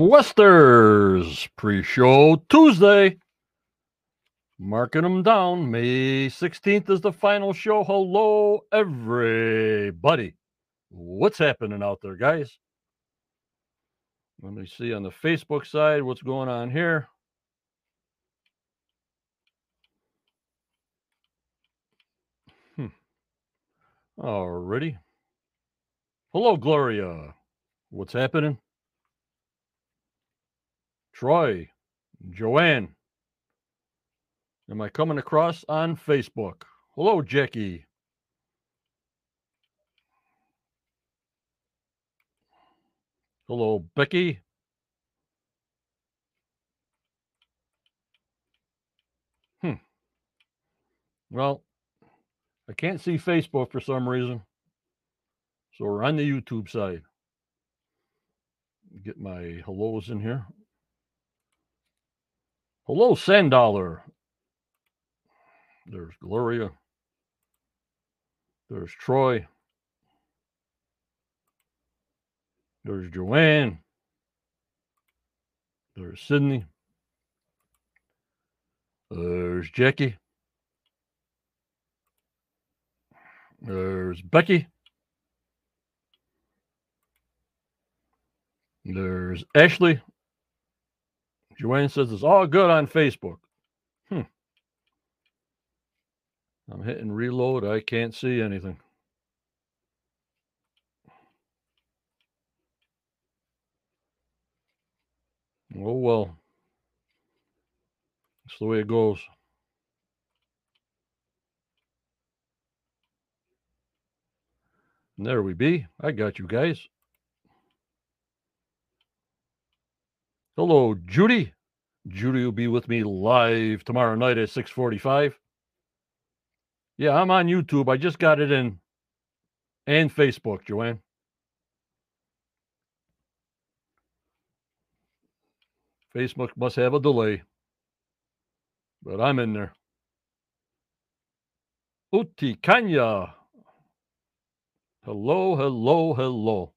Hello, Questers! Pre show Tuesday. Marking them down. May 16th is the final show. Hello, everybody. What's happening out there, guys? Let me see on the Facebook side what's going on here. Hmm. Alrighty. Hello, Gloria. What's happening? Troy, Joanne. Am I coming across on Facebook? Hello, Jackie. Hello, Becky. Hmm. Well, I can't see Facebook for some reason. So we're on the YouTube side. Get my hellos in here. Hello, Sandollar. There's Gloria. There's Troy. There's Joanne. There's Sydney. There's Jackie. There's Becky. There's Ashley. Joanne says it's all good on Facebook. Hmm. I'm hitting reload. I can't see anything. Oh, well. That's the way it goes. And there we be. I got you guys. Hello, Judy. Judy will be with me live tomorrow night at 6:45. Yeah, I'm on YouTube. I just got it in and Facebook, Joanne. Facebook must have a delay. But I'm in there. Uti Kanya. Hello, hello, hello.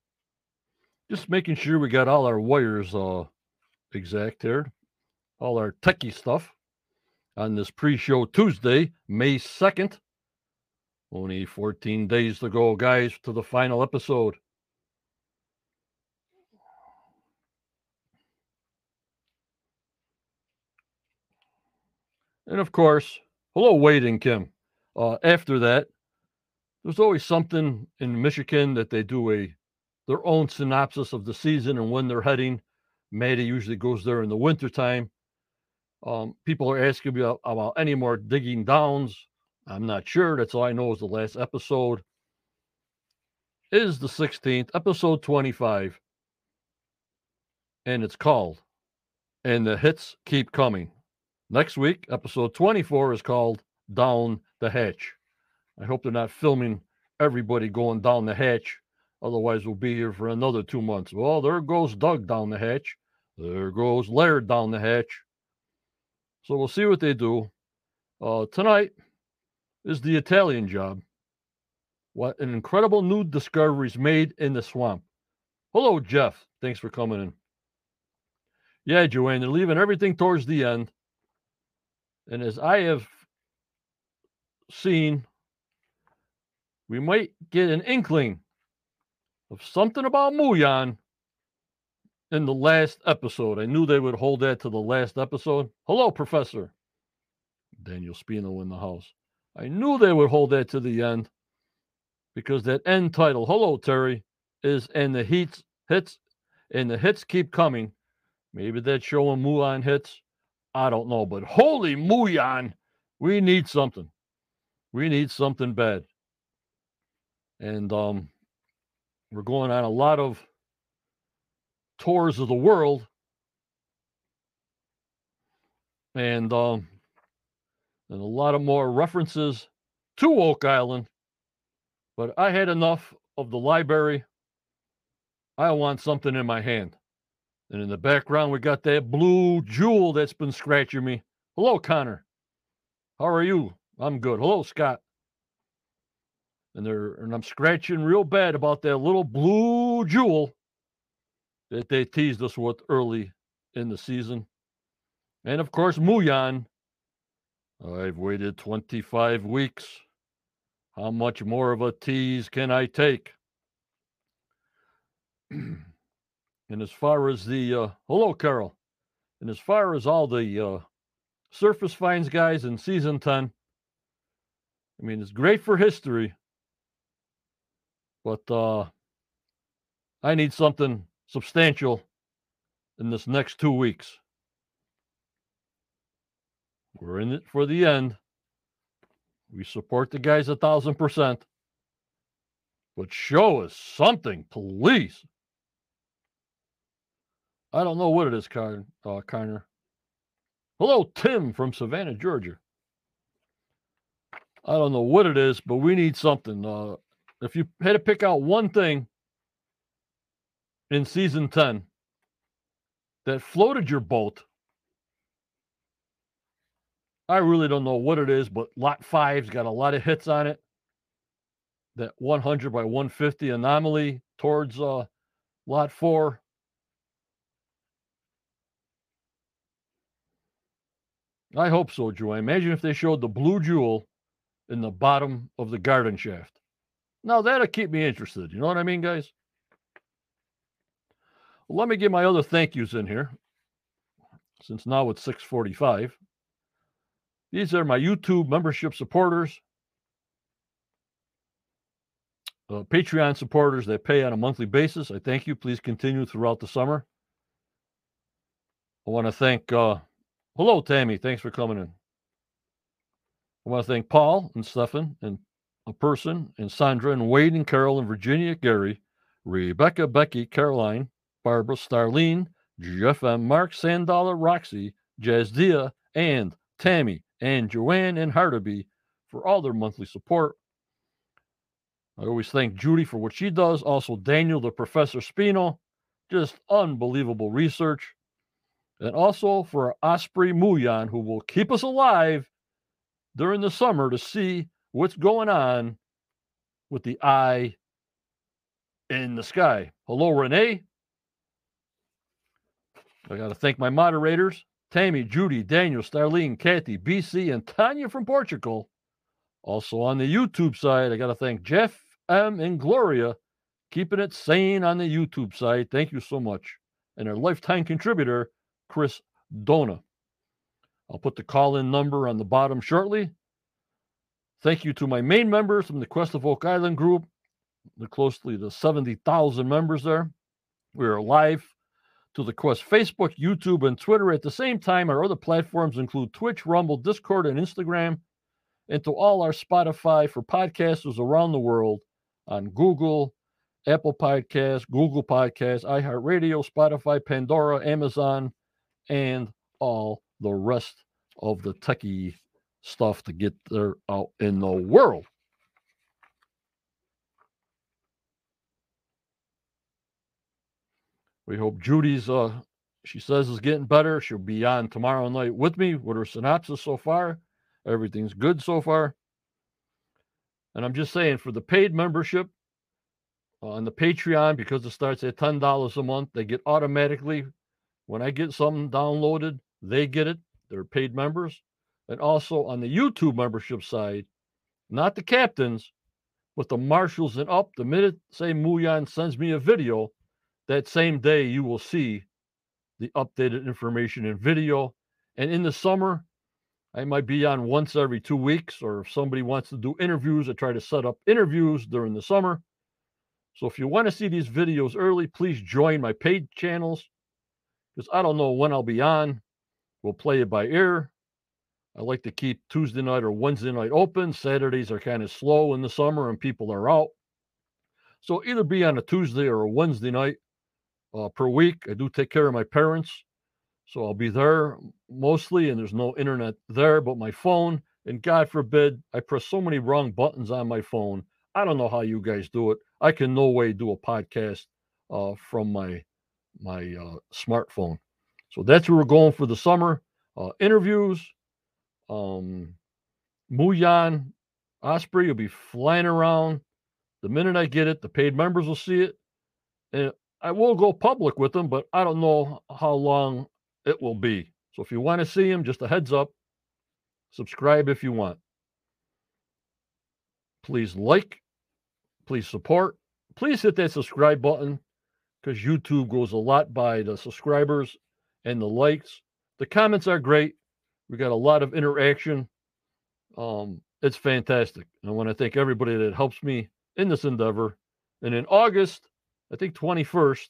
Just making sure we got all our wires uh exact here. All our techie stuff on this pre-show Tuesday, May 2nd. Only 14 days to go, guys, to the final episode. And of course, hello, Wade and Kim. Uh, after that, there's always something in Michigan that they do a their own synopsis of the season and when they're heading. Maddie usually goes there in the wintertime. Um, people are asking me about, about any more digging downs. I'm not sure. That's all I know is the last episode is the 16th, episode 25. And it's called And the Hits Keep Coming. Next week, episode 24 is called Down the Hatch. I hope they're not filming everybody going down the hatch. Otherwise, we'll be here for another two months. Well, there goes Doug down the hatch. There goes Laird down the hatch. So we'll see what they do. Uh, tonight is the Italian job. What an incredible new discoveries made in the swamp. Hello, Jeff. Thanks for coming in. Yeah, Joanne, they're leaving everything towards the end. And as I have seen, we might get an inkling of something about Muyan in the last episode. I knew they would hold that to the last episode. Hello, Professor. Daniel Spino in the house. I knew they would hold that to the end because that end title, Hello, Terry, is and the heats hits and the hits keep coming. Maybe that's showing Mulan hits. I don't know, but holy Muyan, we need something. We need something bad. And um We're going on a lot of tours of the world. And um, and a lot of more references to Oak Island. But I had enough of the library. I want something in my hand. And in the background, we got that blue jewel that's been scratching me. Hello, Connor. How are you? I'm good. Hello, Scott. And they're and I'm scratching real bad about that little blue jewel that they teased us with early in the season. And of course, Muyan. I've waited 25 weeks. How much more of a tease can I take? And as far as the uh, hello, Carol, and as far as all the uh, surface finds guys in season 10, I mean, it's great for history, but uh, I need something substantial in this next two weeks. We're in it for the end. We support the guys a thousand percent. But show us something, please. I don't know what it is, Car- uh. Hello, Tim from Savannah, Georgia. I don't know what it is, but we need something. Uh, if you had to pick out one thing in season 10 that floated your boat, I really don't know what it is, but Lot 5's got a lot of hits on it. That 100 by 150 anomaly towards uh, Lot 4 I hope so, Joy. Imagine if they showed the blue jewel in the bottom of the garden shaft. Now that'll keep me interested. You know what I mean, guys? Let me get my other thank yous in here. Since now it's 645. These are my YouTube membership supporters. Uh, Patreon supporters that pay on a monthly basis. I thank you. Please continue throughout the summer. I want to thank uh, Hello, Tammy. Thanks for coming in. I want to thank Paul and Stefan and a person and Sandra and Wade and Carol and Virginia, Gary, Rebecca, Becky, Caroline, Barbara, Starlene, Jeff M, Mark, Sandala, Roxy, Jazdia, and Tammy and Joanne and Hardaby for all their monthly support. I always thank Judy for what she does. Also, Daniel, the Professor Spino, just unbelievable research and also for Osprey Muyan, who will keep us alive during the summer to see what's going on with the eye in the sky. Hello, Renee. I got to thank my moderators Tammy, Judy, Daniel, Starlene, Kathy, BC, and Tanya from Portugal. Also on the YouTube side, I got to thank Jeff M. and Gloria, keeping it sane on the YouTube side. Thank you so much. And our lifetime contributor, Chris Dona. I'll put the call in number on the bottom shortly. Thank you to my main members from the Quest of Oak Island group, the closely to 70,000 members there. We are live to the Quest Facebook, YouTube, and Twitter. At the same time, our other platforms include Twitch, Rumble, Discord, and Instagram. And to all our Spotify for podcasters around the world on Google, Apple Podcasts, Google Podcasts, iHeartRadio, Spotify, Pandora, Amazon, and all the rest of the techie stuff to get there out in the world. We hope Judy's uh she says is getting better. She'll be on tomorrow night with me with her synopsis so far. Everything's good so far. And I'm just saying for the paid membership on the Patreon, because it starts at $10 a month, they get automatically when I get something downloaded, they get it. They're paid members. And also on the YouTube membership side, not the captains, but the marshals and up. The minute, say, Muyan sends me a video, that same day you will see the updated information in video. And in the summer, I might be on once every two weeks, or if somebody wants to do interviews, I try to set up interviews during the summer. So if you want to see these videos early, please join my paid channels because I don't know when I'll be on. We'll play it by ear. I like to keep Tuesday night or Wednesday night open. Saturdays are kind of slow in the summer and people are out. So either be on a Tuesday or a Wednesday night uh, per week. I do take care of my parents. So I'll be there mostly, and there's no internet there but my phone. And God forbid, I press so many wrong buttons on my phone. I don't know how you guys do it. I can no way do a podcast uh, from my my uh, smartphone. So that's where we're going for the summer. Uh, interviews. Um, Muyan Osprey will be flying around. The minute I get it, the paid members will see it. And I will go public with them, but I don't know how long it will be. So if you want to see him, just a heads up. Subscribe if you want. Please like, please support, please hit that subscribe button because YouTube goes a lot by the subscribers and the likes. The comments are great. We got a lot of interaction. Um, it's fantastic. And I want to thank everybody that helps me in this endeavor. And in August, I think 21st,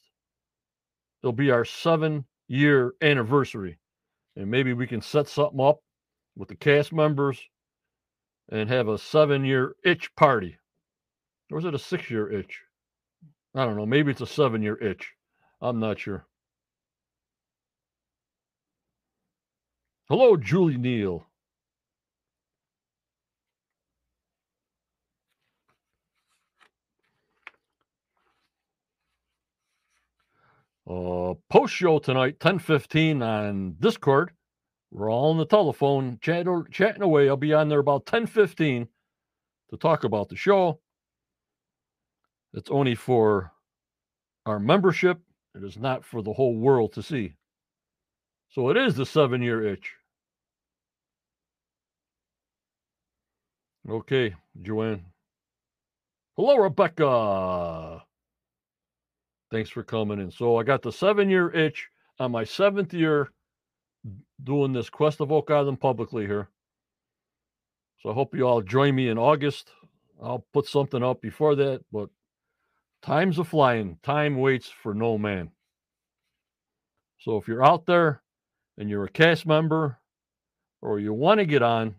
it'll be our seven year anniversary. And maybe we can set something up with the cast members and have a seven year itch party. Or is it a six year itch? I don't know. Maybe it's a seven year itch. I'm not sure. Hello, Julie Neal. Uh, post show tonight, 10:15 on Discord. We're all on the telephone chat, chatting away. I'll be on there about 10:15 to talk about the show. It's only for our membership. It is not for the whole world to see. So it is the seven year itch. Okay, Joanne. Hello, Rebecca. Thanks for coming in. So I got the seven year itch on my seventh year doing this Quest of Oak Island publicly here. So I hope you all join me in August. I'll put something up before that, but time's a flying. Time waits for no man. So if you're out there and you're a cast member or you want to get on,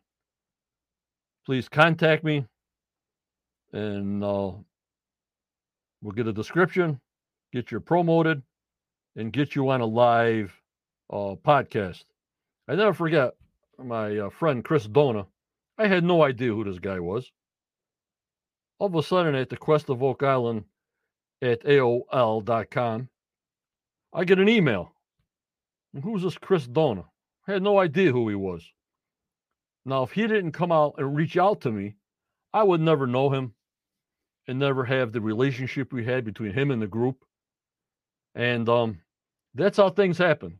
please contact me and uh, we'll get a description, get you promoted, and get you on a live uh, podcast. I never forget my uh, friend Chris Dona. I had no idea who this guy was. All of a sudden, at the Quest of Oak Island at AOL.com, I get an email. Who's this Chris Dona? I had no idea who he was. Now, if he didn't come out and reach out to me, I would never know him and never have the relationship we had between him and the group. And um, that's how things happen.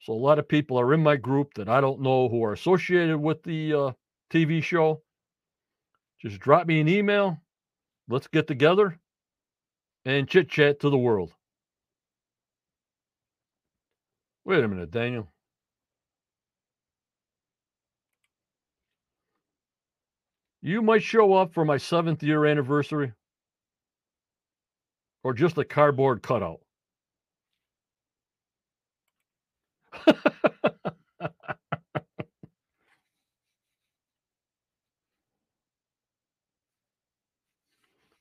So a lot of people are in my group that I don't know who are associated with the uh, TV show. Just drop me an email. Let's get together and chit chat to the world. Wait a minute, Daniel. You might show up for my seventh year anniversary or just a cardboard cutout.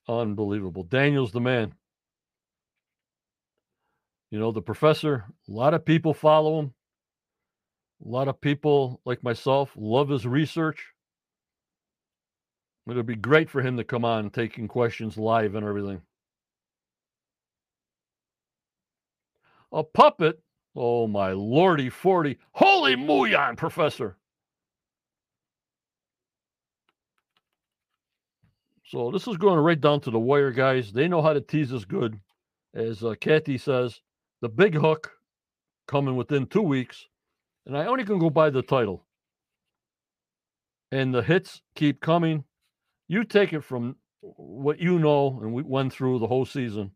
Unbelievable. Daniel's the man. You know, the professor, a lot of people follow him. A lot of people, like myself, love his research. It'll be great for him to come on taking questions live and everything. A puppet Oh my lordy forty. Holy Muyan, Professor. So this is going right down to the wire, guys. They know how to tease us good. As uh, Kathy says, the big hook coming within two weeks. And I only can go by the title. And the hits keep coming. You take it from what you know, and we went through the whole season.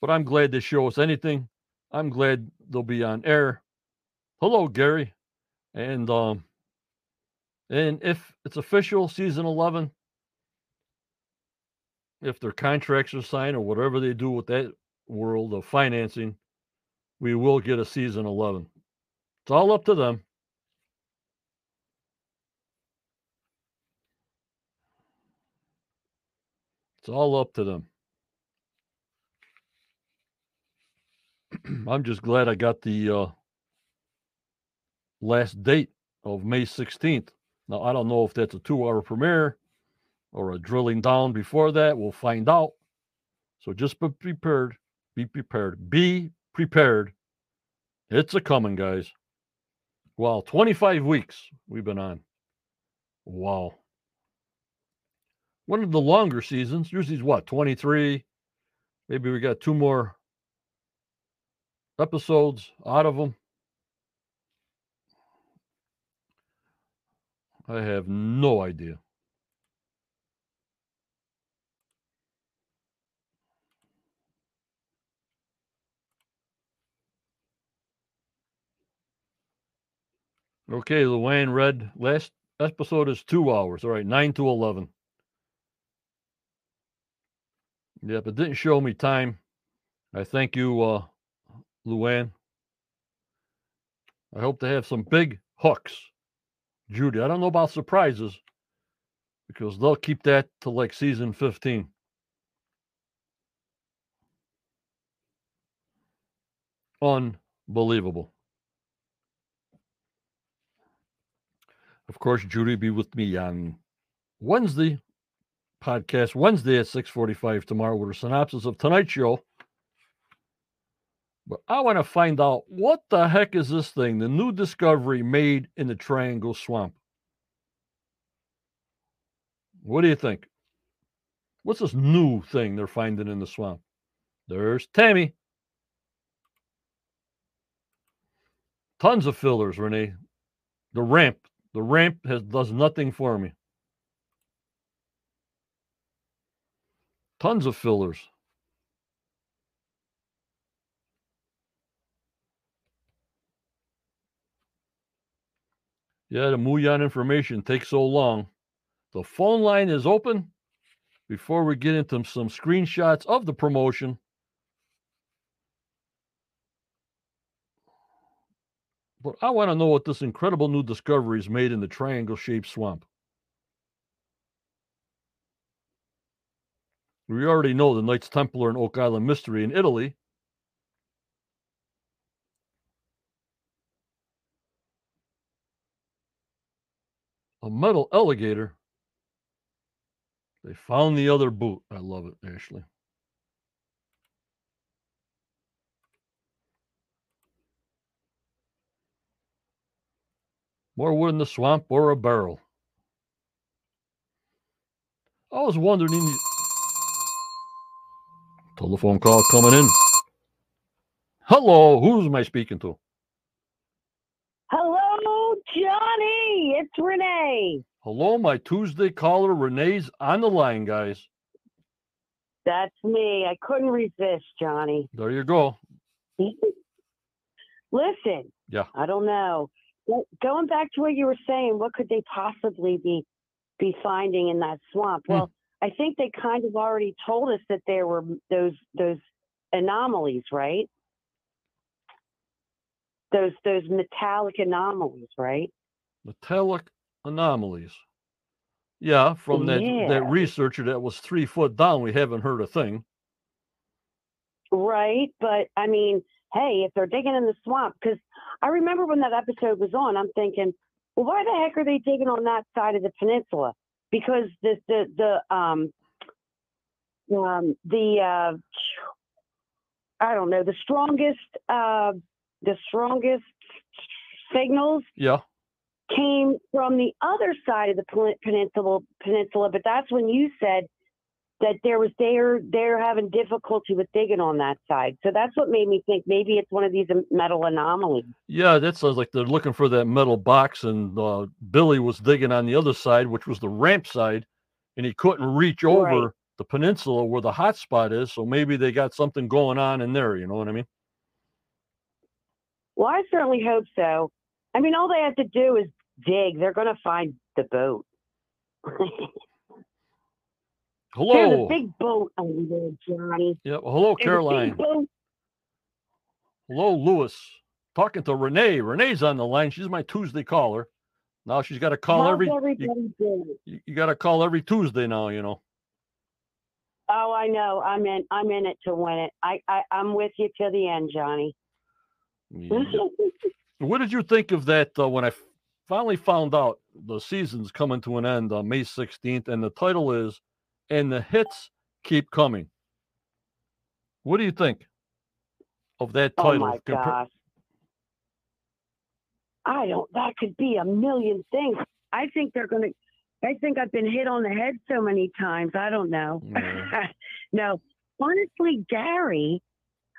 But I'm glad they show us anything I'm glad they'll be on air. Hello, Gary. And um and if it's official season 11 if their contracts are signed or whatever they do with that world of financing, we will get a season 11. It's all up to them. It's all up to them. I'm just glad I got the uh, last date of May 16th. Now, I don't know if that's a two hour premiere or a drilling down before that. We'll find out. So just be prepared. Be prepared. Be prepared. It's a coming, guys. Wow, 25 weeks we've been on. Wow. One of the longer seasons, usually is what, 23? Maybe we got two more episodes out of them. I have no idea. Okay, Luann read last episode is two hours. All right, nine to eleven. Yep, it didn't show me time. I thank you, uh, Luann. I hope to have some big hooks, Judy. I don't know about surprises because they'll keep that to like season 15. Unbelievable. Of course, Judy be with me on Wednesday podcast Wednesday at 6:45 tomorrow with a synopsis of tonight's show. But I want to find out what the heck is this thing, the new discovery made in the Triangle Swamp. What do you think? What's this new thing they're finding in the swamp? There's Tammy. Tons of fillers, Renee. The ramp the ramp has does nothing for me. Tons of fillers. Yeah, the Muyan information takes so long. The phone line is open. Before we get into some screenshots of the promotion, But I want to know what this incredible new discovery is made in the triangle shaped swamp. We already know the Knights Templar and Oak Island mystery in Italy. A metal alligator. They found the other boot. I love it, Ashley. More wood in the swamp or a barrel. I was wondering. The... Telephone call coming in. Hello, who's am I speaking to? Johnny. It's Renee. Hello, my Tuesday caller. Renee's on the line, guys. That's me. I couldn't resist, Johnny. There you go. Listen. Yeah. I don't know. Going back to what you were saying, what could they possibly be be finding in that swamp? Hmm. Well, I think they kind of already told us that there were those those anomalies, right? Those those metallic anomalies, right? Metallic anomalies. Yeah, from that Yeah. that researcher that was three foot down, we haven't heard a thing. Right, but I mean, hey, if they're digging in the swamp, because I remember when that episode was on, I'm thinking, well, why the heck are they digging on that side of the peninsula? Because the the the um um the uh I don't know the strongest uh the strongest signals Yeah. came from the other side of the peninsula peninsula, but that's when you said that there was they're they're having difficulty with digging on that side. So that's what made me think maybe it's one of these metal anomalies. Yeah, that sounds like they're looking for that metal box, and uh, Billy was digging on the other side, which was the ramp side, and he couldn't reach over Right. the peninsula where the hot spot is. So maybe they got something going on in there. You know what I mean? Well, I certainly hope so. I mean, all they have to do is dig. They're going to find the boat. There's Hello. a big boat over there, Johnny. yeah. well, hello, There's Caroline. Hello, Lewis. Talking to Renee. Renee's on the line. She's my Tuesday caller. Now she's got to call How's every. You, you got to call every Tuesday now. You know. Oh, I know. I'm in. I'm in it to win it. I, I I'm with you to the end, Johnny. Yeah. what did you think of that uh, when I finally found out the season's coming to an end on May 16th, and the title is "And the Hits Keep Coming"? What do you think of that title? oh title? my compa- gosh. I don't. That could be a million things. I think they're going to. I think I've been hit on the head so many times. I don't know. Yeah. no, honestly, Gary.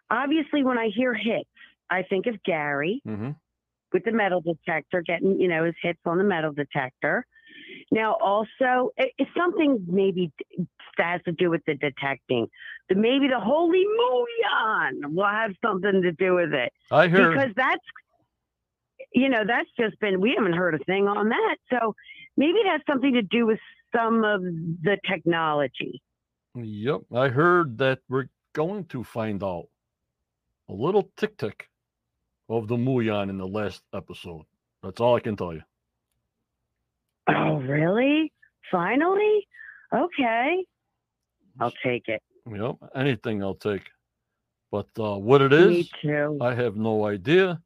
Obviously, when I hear hits, I think of Gary Mhm. with the metal detector, getting you know his hits on the metal detector. Now, also, it, it's something maybe has to do with the detecting. The, maybe the holy Muon will have something to do with it I heard. because that's you know that's just been we haven't heard a thing on that so maybe it has something to do with some of the technology Yep, I heard that we're going to find out a little tick tick of the Muyan in the last episode. That's all I can tell you. oh really finally okay i'll take it Yep, anything I'll take. But uh, what it is, I have no idea.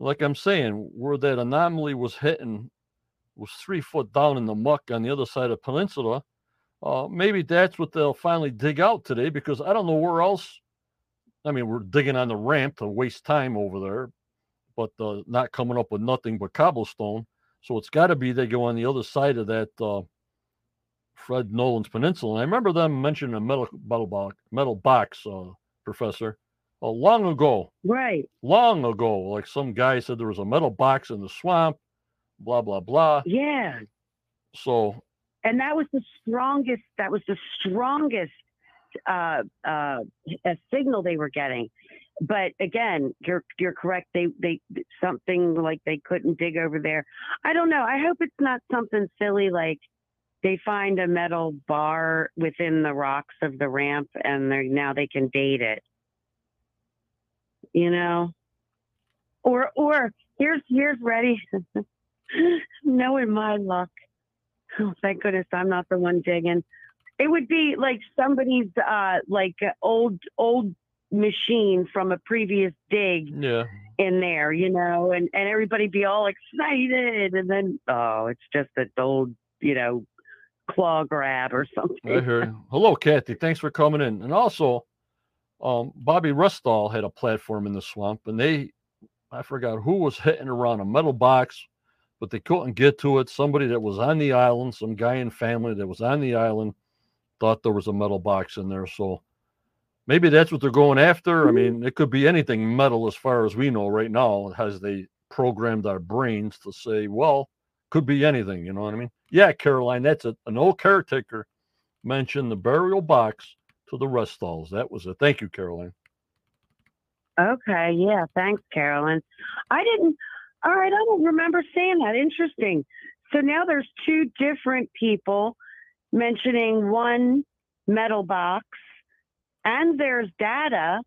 Like I'm saying, where that anomaly was hitting was three foot down in the muck on the other side of the peninsula. Uh, maybe that's what they'll finally dig out today because I don't know where else. I mean, we're digging on the ramp to waste time over there, but uh, not coming up with nothing but cobblestone. So it's got to be they go on the other side of that uh, Fred Nolan's peninsula. And I remember them mentioning a metal metal box, metal box, uh, Professor, uh, long ago right long ago. Like some guy said there was a metal box in the swamp, blah, blah, blah. yeah So, and that was the strongest that was the strongest uh uh a signal they were getting but again you're you're correct. They they something like they couldn't dig over there. I don't know. I hope it's not something silly like they find a metal bar within the rocks of the ramp and they now they can date it. You know? Or or here's here's ready. Knowing my luck. Oh thank goodness i'm not the one digging. It would be like somebody's uh like old old machine from a previous dig yeah, in there you know and and everybody be all excited and then oh it's just an old you know claw grab or something I heard. Hello, Kathy. Thanks for coming in. And also, um, Bobby Restall had a platform in the swamp, and they, I forgot who was hitting around a metal box, but they couldn't get to it. Somebody that was on the island, some guy in family that was on the island, thought there was a metal box in there. So maybe that's what they're going after. I mean, mm. it could be anything metal as far as we know right now, as they programmed our brains to say, well, could be anything. You know what I mean? Yeah, Caroline, that's an old caretaker mentioned the burial box to the Restalls. That was it. Thank you, Caroline. Okay, yeah, thanks, Carolyn. I didn't. All right, I don't remember saying that. Interesting. So now there's two different people mentioning one metal box, and there's data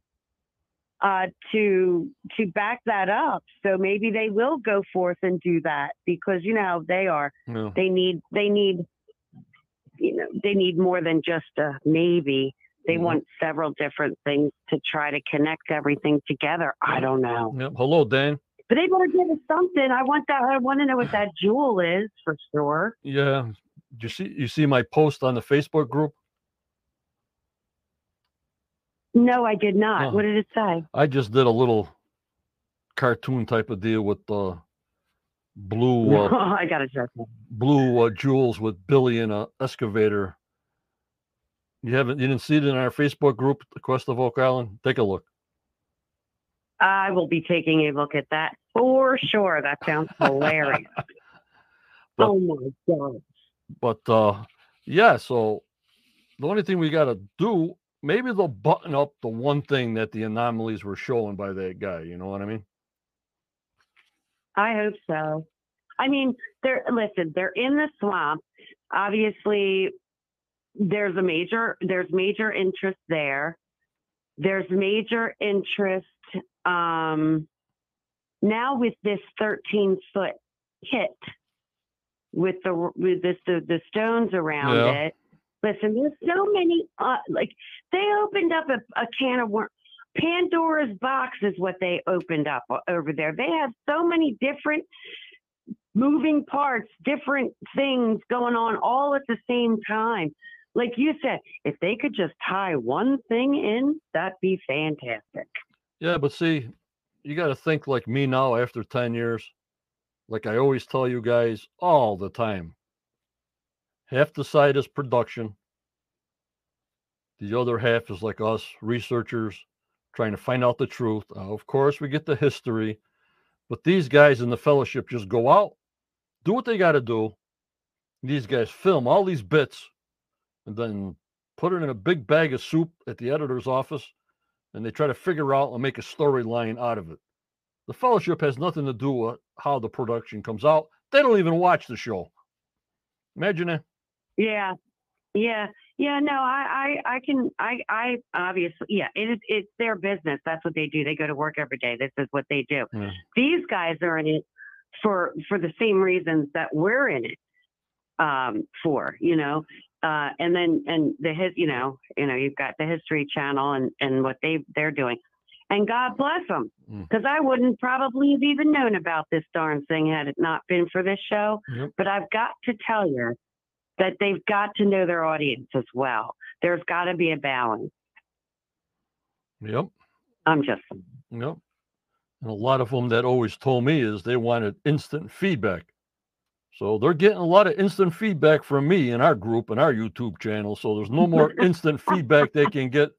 uh, to to back that up. So maybe they will go forth and do that because you know how they are. They need they need you know they need more than just a maybe. They Mhm. want several different things to try to connect everything together. I don't know. Yep. Hello, Dan. But they better give us something. I want that. I want to know what that jewel is for sure. Yeah. You see you see my post on the Facebook group? No, I did not. Oh. What did it say? I just did a little cartoon type of deal with the blue uh, I gotta check. blue uh, jewels with Billy in a excavator. You haven't you didn't see it in our Facebook group, the Quest of Oak Island? Take a look. I will be taking a look at that for sure. That sounds hilarious. But- oh my god. But uh yeah, so the only thing we gotta do, maybe they'll button up the one thing that the anomalies were showing by that guy, you know what I mean? I hope so. I mean, they're listen, they're in the swamp. Obviously, there's a major there's major interest there. There's major interest um now with this 13 foot hit with the with this the, the stones around Yeah. it. Listen, there's so many. Uh, like they opened up a, a can of worms. Pandora's box is what they opened up over there. They have so many different moving parts, different things going on all at the same time. Like you said, if they could just tie one thing in, that'd be fantastic. Yeah, but see, you got to think like me now after 10 years. Like I always tell you guys all the time half the side is production, the other half is like us researchers trying to find out the truth. Uh, of course, we get the history, but these guys in the fellowship just go out, do what they got to do. These guys film all these bits and then put it in a big bag of soup at the editor's office and they try to figure out and make a storyline out of it. The fellowship has nothing to do with how the production comes out. They don't even watch the show. Imagine that. Yeah, yeah, yeah. No, I, I, I can, I, I obviously, yeah. It is, it's their business. That's what they do. They go to work every day. This is what they do. Yeah. These guys are in it for for the same reasons that we're in it um, for. You know, uh, and then and the his, you know, you know, you've got the History Channel and and what they they're doing. And God bless them, Mm. because I wouldn't probably have even known about this darn thing had it not been for this show. Yep. But I've got to tell you that they've got to know their audience as well. There's got to be a balance. Yep. I'm just Yep. And a lot of them that always told me is they wanted instant feedback. So they're getting a lot of instant feedback from me in our group and our YouTube channel. So there's no more instant feedback they can get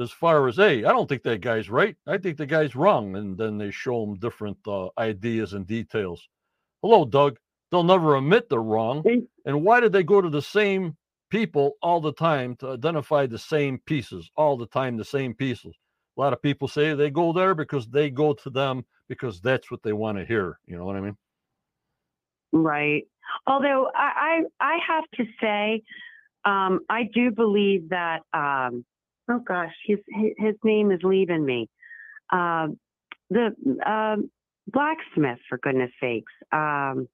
as far as, hey, I don't think that guy's right. I think the guy's wrong. And then they show them different uh, ideas and details. Hello, Doug. They'll never admit they're wrong. And why did they go to the same people all the time to identify the same pieces, all the time, the same pieces? A lot of people say they go there because they go to them because that's what they want to hear. You know what I mean? right. Although I I, I have to say, um, I do believe that. Um, oh gosh, his his his name is leaving me. Um, the um, blacksmith, for goodness sakes. Um,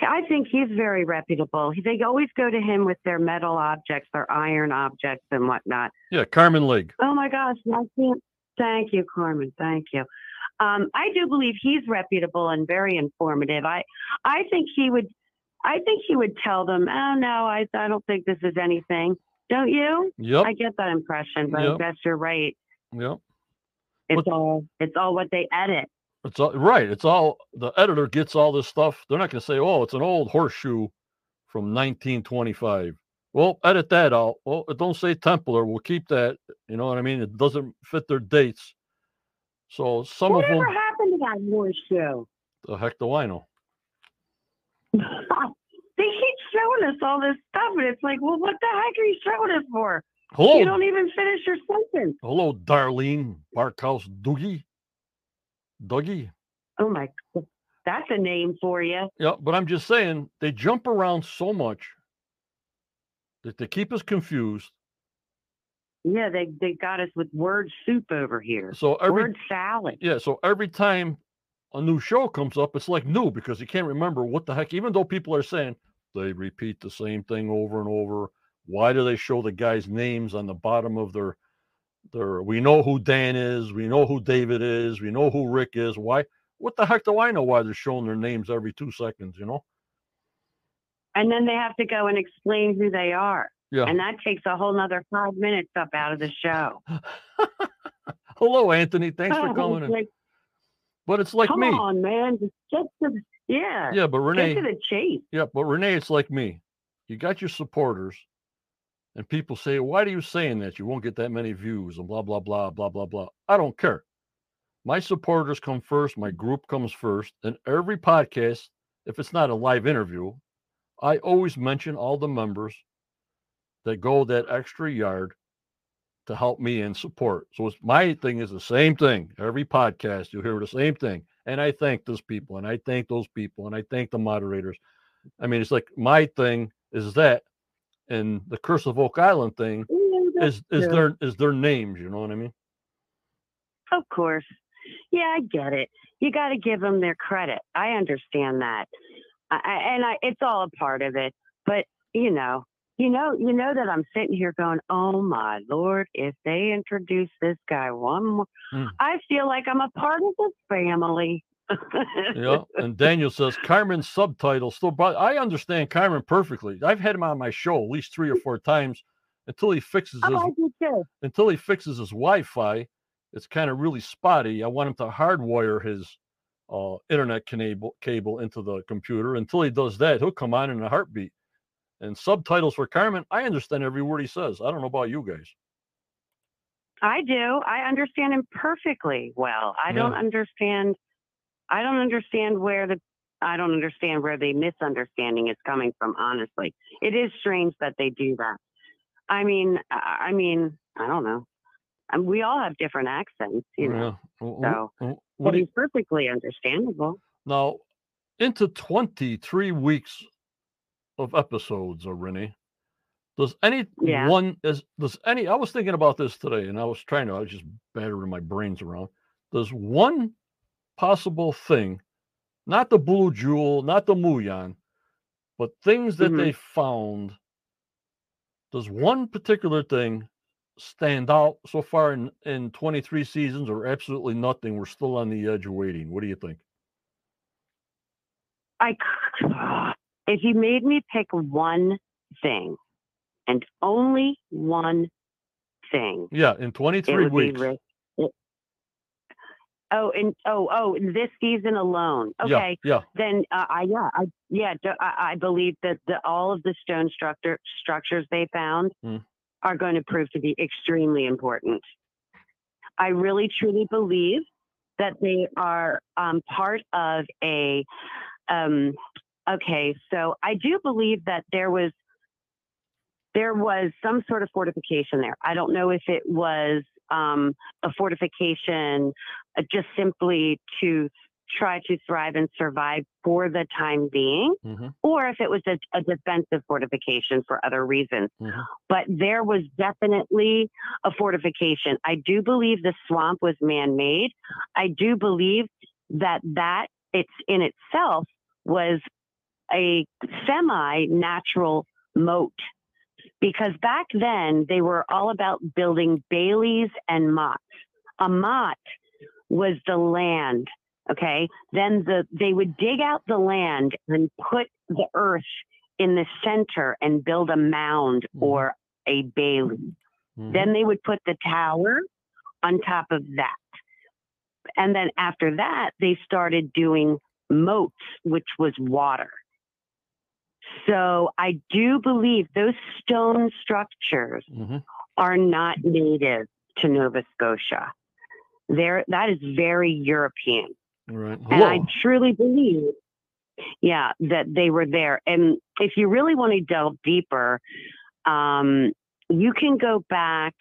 I think he's very reputable. They always go to him with their metal objects, their iron objects, and whatnot. Yeah, Carmen Legge. Oh my gosh, I can't. Thank you, Carmen. Thank you. Um, I do believe he's reputable and very informative. I, I think he would, I think he would tell them, oh no, I, I don't think this is anything. Don't you? Yep. I get that impression, but I guess you're right. Yep. It's What- all, it's all what they edit. It's all right. It's all the editor gets all this stuff. They're not going to say, "Oh, it's an old horseshoe from 1925." Well, edit that out. Well, don't say Templar. We'll keep that. You know what I mean? It doesn't fit their dates. So some of Whatever them, happened to that horseshoe? the heck do I know? they keep showing us all this stuff, and it's like, well, what the heck are you showing us for? Hello, You don't even finish your sentence. hello, Darlene Barkhouse Doogie, Dougie. Oh my, that's a name for you. Yeah, but I'm just saying they jump around so much that they keep us confused. Yeah, they they got us with word soup over here. So every word salad. Yeah, so every time a new show comes up, it's like new because you can't remember what the heck, even though people are saying they repeat the same thing over and over. Why do they show the guys' names on the bottom of their their we know who Dan is, we know who David is, we know who Rick is. Why what the heck do I know why they're showing their names every two seconds, you know? And then they have to go and explain who they are. Yeah. And that takes a whole nother five minutes up out of the show. Hello, Anthony. Thanks for Oh, coming in. like, But it's like come me. on, man. Just get to the, yeah. Yeah, but Renee. Get to the chase. Yeah, but Renee, it's like me. You got your supporters, and people say, Why are you saying that? You won't get that many views and blah, blah, blah, blah, blah, blah. I don't care. My supporters come first, my group comes first. And every podcast, if it's not a live interview, I always mention all the members that go that extra yard to help me and support. So my thing is the same thing. Every podcast, you'll hear the same thing. And I thank those people and I thank those people and I thank the moderators. I mean, it's like my thing is that, and the Curse of Oak Island thing Yeah, is is true. their is their names. You know what I mean? Of course. Yeah, I get it. You got to give them their credit. I understand that. I, I- and I, it's all a part of it. But, you know, You know, you know that I'm sitting here going, "Oh my lord! If they introduce this guy one more, Mm. I feel like I'm a part of this family." Yeah. And Daniel says Carmen's subtitles still. But I understand Carmen perfectly. I've had him on my show at least three or four times until he fixes his Oh, too. until he fixes his Wi-Fi. It's kind of really spotty. I want him to hardwire his uh, internet cable cable into the computer. Until he does that, he'll come on in a heartbeat. And subtitles for Carmen, I understand every word he says. I don't know about you guys. I do. I understand him perfectly well. I don't understand. I don't understand where the. I don't understand where the misunderstanding is coming from. Honestly, it is strange that they do that. I mean, I I mean, I don't know. And we all have different accents, you know. Yeah. So, you- he's perfectly understandable. now, into 23 weeks of episodes, uh, Renee, does any Yeah. one is does any I was thinking about this today and I was trying to I was just battering my brains around. Does one possible thing, not the blue jewel, not the muon, but things that Mhm. they found, does one particular thing stand out so far in, in 23 seasons or absolutely nothing? We're still on the edge of waiting. What do you think? I, if you made me pick one thing, and only one thing, Yeah, in 23 would weeks. Be Rick. it- Oh, and oh, oh, this season alone. Okay, Yeah, yeah. then uh, I yeah, I yeah, I, I believe that the, all of the stone structure structures they found Mm. are going to prove to be extremely important. I really truly believe that they are um, part of a. Um, okay, so I do believe that there was there was some sort of fortification there. I don't know if it was um, a fortification just simply to try to thrive and survive for the time being, hmm or if it was a, a defensive fortification for other reasons. Mhm. But there was definitely a fortification. I do believe the swamp was man made. I do believe that that it's in itself was a semi natural moat. Because back then they were all about building baileys and mottes. A motte was the land Okay. Then the they would dig out the land and put the earth in the center and build a mound Mhm. or a bailey. Mhm. Then they would put the tower on top of that. And then after that, they started doing moats, which was water. So I do believe those stone structures Mhm. are not native to Nova Scotia. There, that is very European. Right. And I truly believe, yeah, that they were there. And if you really want to delve deeper, um, you can go back.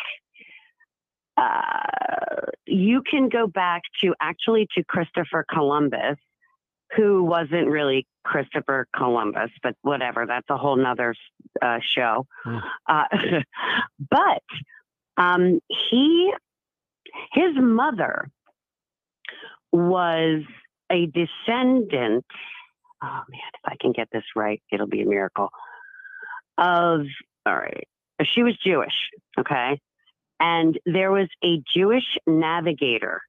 Uh, you can go back to actually to Christopher Columbus, who wasn't really Christopher Columbus, but whatever. That's a whole nother uh, show. Uh, but um, he, his mother was a descendant. Oh man, if I can get this right, it'll be a miracle. Of all right, she was Jewish, okay, and there was a Jewish navigator.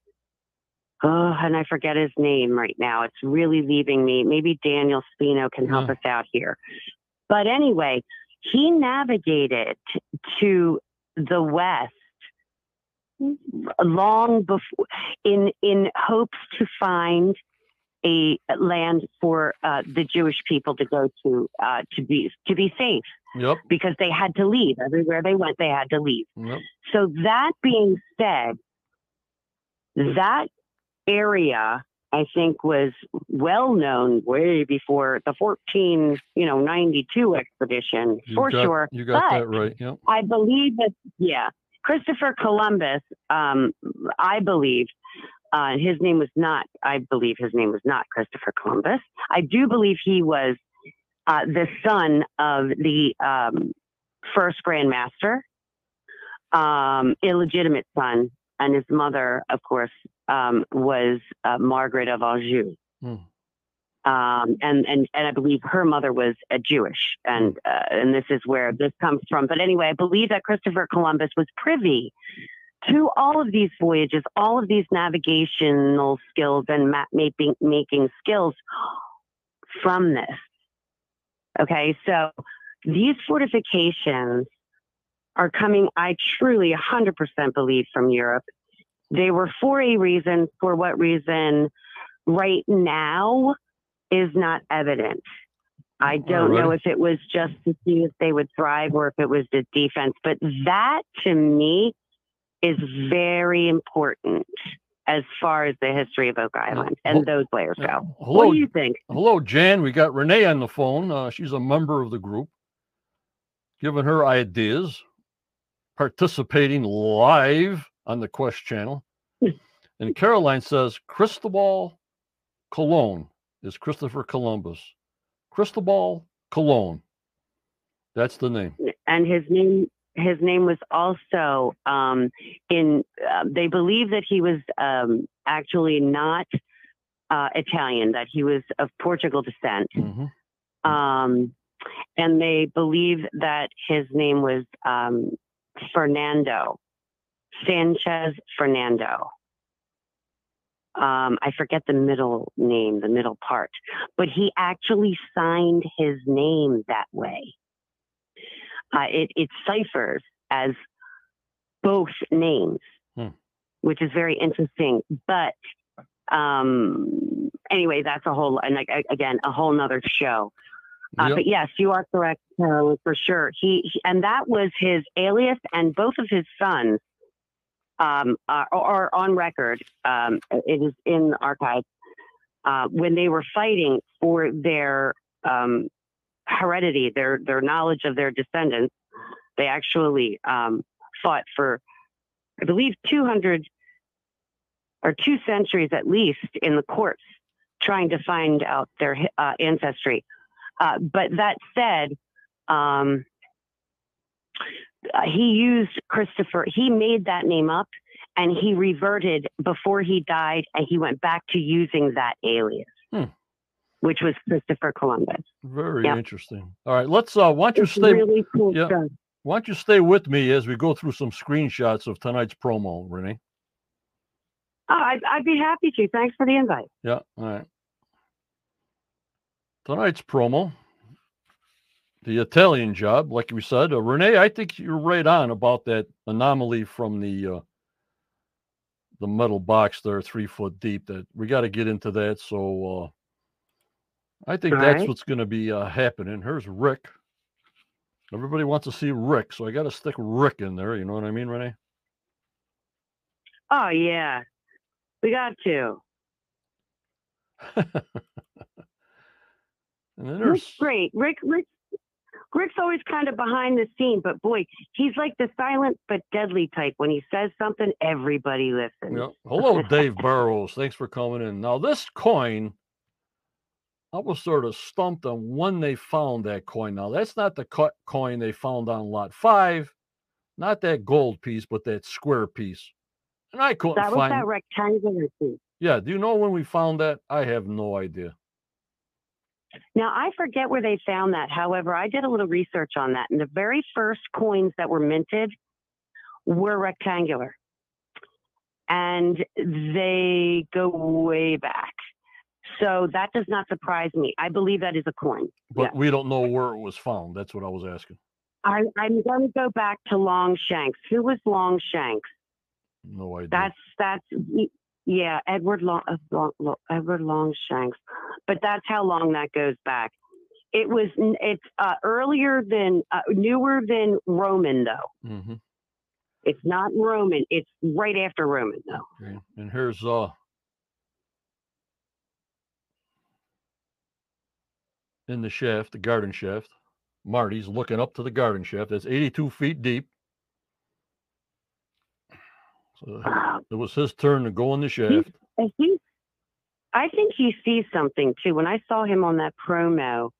Oh, and I forget his name right now. It's really leaving me. Maybe Daniel Spino can help Yeah. us out here. But anyway, he navigated to the west long before in in hopes to find a land for uh, the Jewish people to go to uh, to be to be safe Yep. because they had to leave everywhere they went they had to leave Yep. so that being said that area I think was well known way before the 14 you know 92 expedition You for got- sure You got But- that right. Yep. I believe that, yeah, Christopher Columbus, um, I believe, uh, his name was not, I believe his name was not Christopher Columbus. I do believe he was uh, the son of the um, first Grand Master, um, illegitimate son, and his mother, of course, um, was uh, Margaret of Anjou. Hmm. Um, and, and, and I believe her mother was a Jewish and, uh, and this is where this comes from. But anyway, I believe that Christopher Columbus was privy to all of these voyages, all of these navigational skills and map making, making skills from this. Okay. So these fortifications are coming, I truly 100% believe from Europe. They were for a reason. For what reason? Right now is not evident. I don't know if it was just to see if they would thrive or if it was the defense, but that to me is very important as far as the history of Oak Island and those players go. Hello, what do you think? Hello, Jan. We got Renee on the phone. Uh, she's a member of the group, giving her ideas, participating live on the Quest channel. and Caroline says Cristobal Colon is Christopher Columbus. Cristobal Colon. That's the name. And his name his name was also um, in. Uh, they believe that he was um, actually not uh, Italian; that he was of Portugal descent. Mm-hmm. Um, and they believe that his name was um, Fernando Sanchez Fernando. Um, I forget the middle name, the middle part, but he actually signed his name that way. Uh, it, it ciphers as both names, hmm. which is very interesting. But um, anyway, that's a whole, and again, a whole nother show. Uh, yep. But yes, you are correct, Carolyn, for sure. He, he, and that was his alias, and both of his sons um, are, are, on record. Um, it is in the archive uh, when they were fighting for their um, heredity, their their knowledge of their descendants. They actually um, fought for, I believe, 200 or two centuries at least in the courts, trying to find out their uh, ancestry. Uh, but that said, um, uh, he used Christopher, he made that name up and he reverted before he died and he went back to using that alias. Hmm. Which was Christopher Columbus. Very yep. interesting. All right, let's. Uh, why don't you stay? Really cool yeah, stuff. Why don't you stay with me as we go through some screenshots of tonight's promo, Renee? Oh, I'd, I'd be happy to. Thanks for the invite. Yeah. All right tonight's promo, the Italian job, like we said, uh, Renee, I think you're right on about that anomaly from the uh, the metal box there, three foot deep. That we got to get into that. So uh, I think All that's right. what's going to be uh, happening. Here's Rick. Everybody wants to see Rick, so I got to stick Rick in there. You know what I mean, Renee? Oh yeah, we got to. And then there's great. Rick, Rick, Rick's always kind of behind the scene, but boy, he's like the silent but deadly type. When he says something, everybody listens. Yeah. Hello, Dave Burrows. Thanks for coming in. Now, this coin, I was sort of stumped on when they found that coin. Now, that's not the cut coin they found on lot five, not that gold piece, but that square piece. And I couldn't that was find that rectangular piece. Yeah. Do you know when we found that? I have no idea. Now, I forget where they found that. However, I did a little research on that, and the very first coins that were minted were rectangular. And they go way back. So that does not surprise me. I believe that is a coin. But we don't know where it was found. That's what I was asking. I, am going to go back to Longshanks. Who was Longshanks? No idea. That's that's yeah, Edward Long, uh, Long, Long, Edward Longshanks, but that's how long that goes back. It was it's uh, earlier than uh, newer than Roman though. Mm-hmm. It's not Roman. It's right after Roman though. Okay. And here's uh in the shaft, the garden shaft. Marty's looking up to the garden shaft. That's 82 feet deep. So it was his turn to go in the shaft. He, he, I think he sees something too. When I saw him on that promo,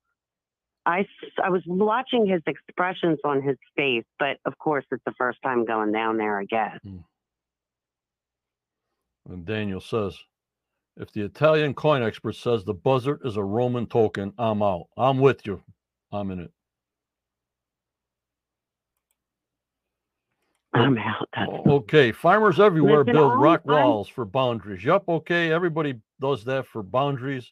I, I was watching his expressions on his face, but of course, it's the first time going down there, I guess. Hmm. And Daniel says, If the Italian coin expert says the buzzard is a Roman token, I'm out. I'm with you. I'm in it. I'm out. That's O- Okay, farmers everywhere Listen, build rock I'm- walls for boundaries. Yep, okay, everybody does that for boundaries,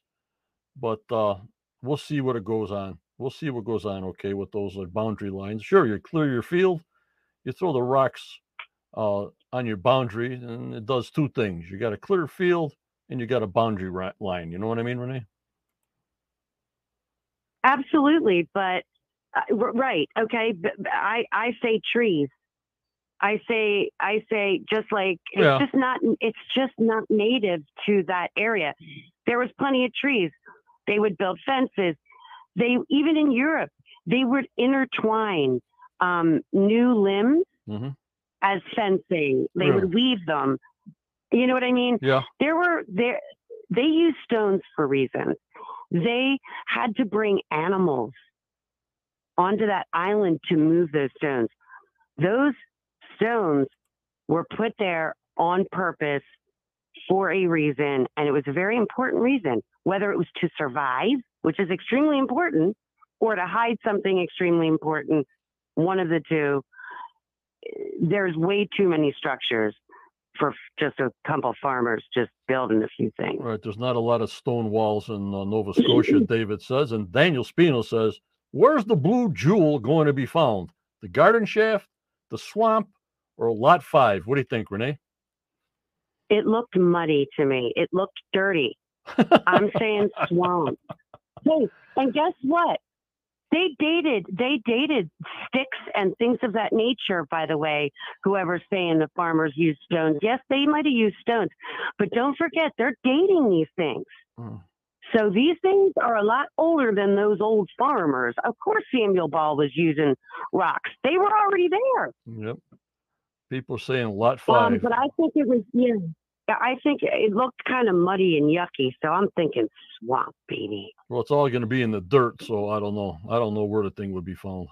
but uh we'll see what it goes on. We'll see what goes on. Okay, with those uh, boundary lines. Sure, you clear your field, you throw the rocks uh on your boundary, and it does two things. You got a clear field, and you got a boundary ri- line. You know what I mean, Renee? Absolutely, but uh, r- right, okay. But but I I say trees. I say I say just like it's Yeah. just not it's just not native to that area. There was plenty of trees. They would build fences. They even in Europe they would intertwine um, new limbs hmm as fencing. They would weave them. You know what I mean? Yeah. there were there they used stones for reasons they had to bring animals onto that island to move those stones those stones were put there on purpose for a reason and it was a very important reason whether it was to survive which is extremely important or to hide something extremely important one of the two there's way too many structures for just a couple farmers just building a few things. Right. There's not a lot of stone walls in uh, Nova Scotia, David says. And Daniel Spino says, Where's the blue jewel going to be found? The garden shaft, the swamp, or lot five? What do you think, Renee? It looked muddy to me. It looked dirty. I'm saying swamp. Hey, and guess what? They dated they dated sticks and things of that nature, by the way, whoever's saying the farmers used stones. Yes, they might have used stones, but don't forget they're dating these things. Mm. So these things are a lot older than those old farmers. Of course Samuel Ball was using rocks. They were already there. Yep. People are saying lot five. Um, but I think it was yeah. Yeah, I think it looked kind of muddy and yucky, so I'm thinking swamp, baby. well, it's all going to be in the dirt, so I don't know. I don't know where the thing would be found.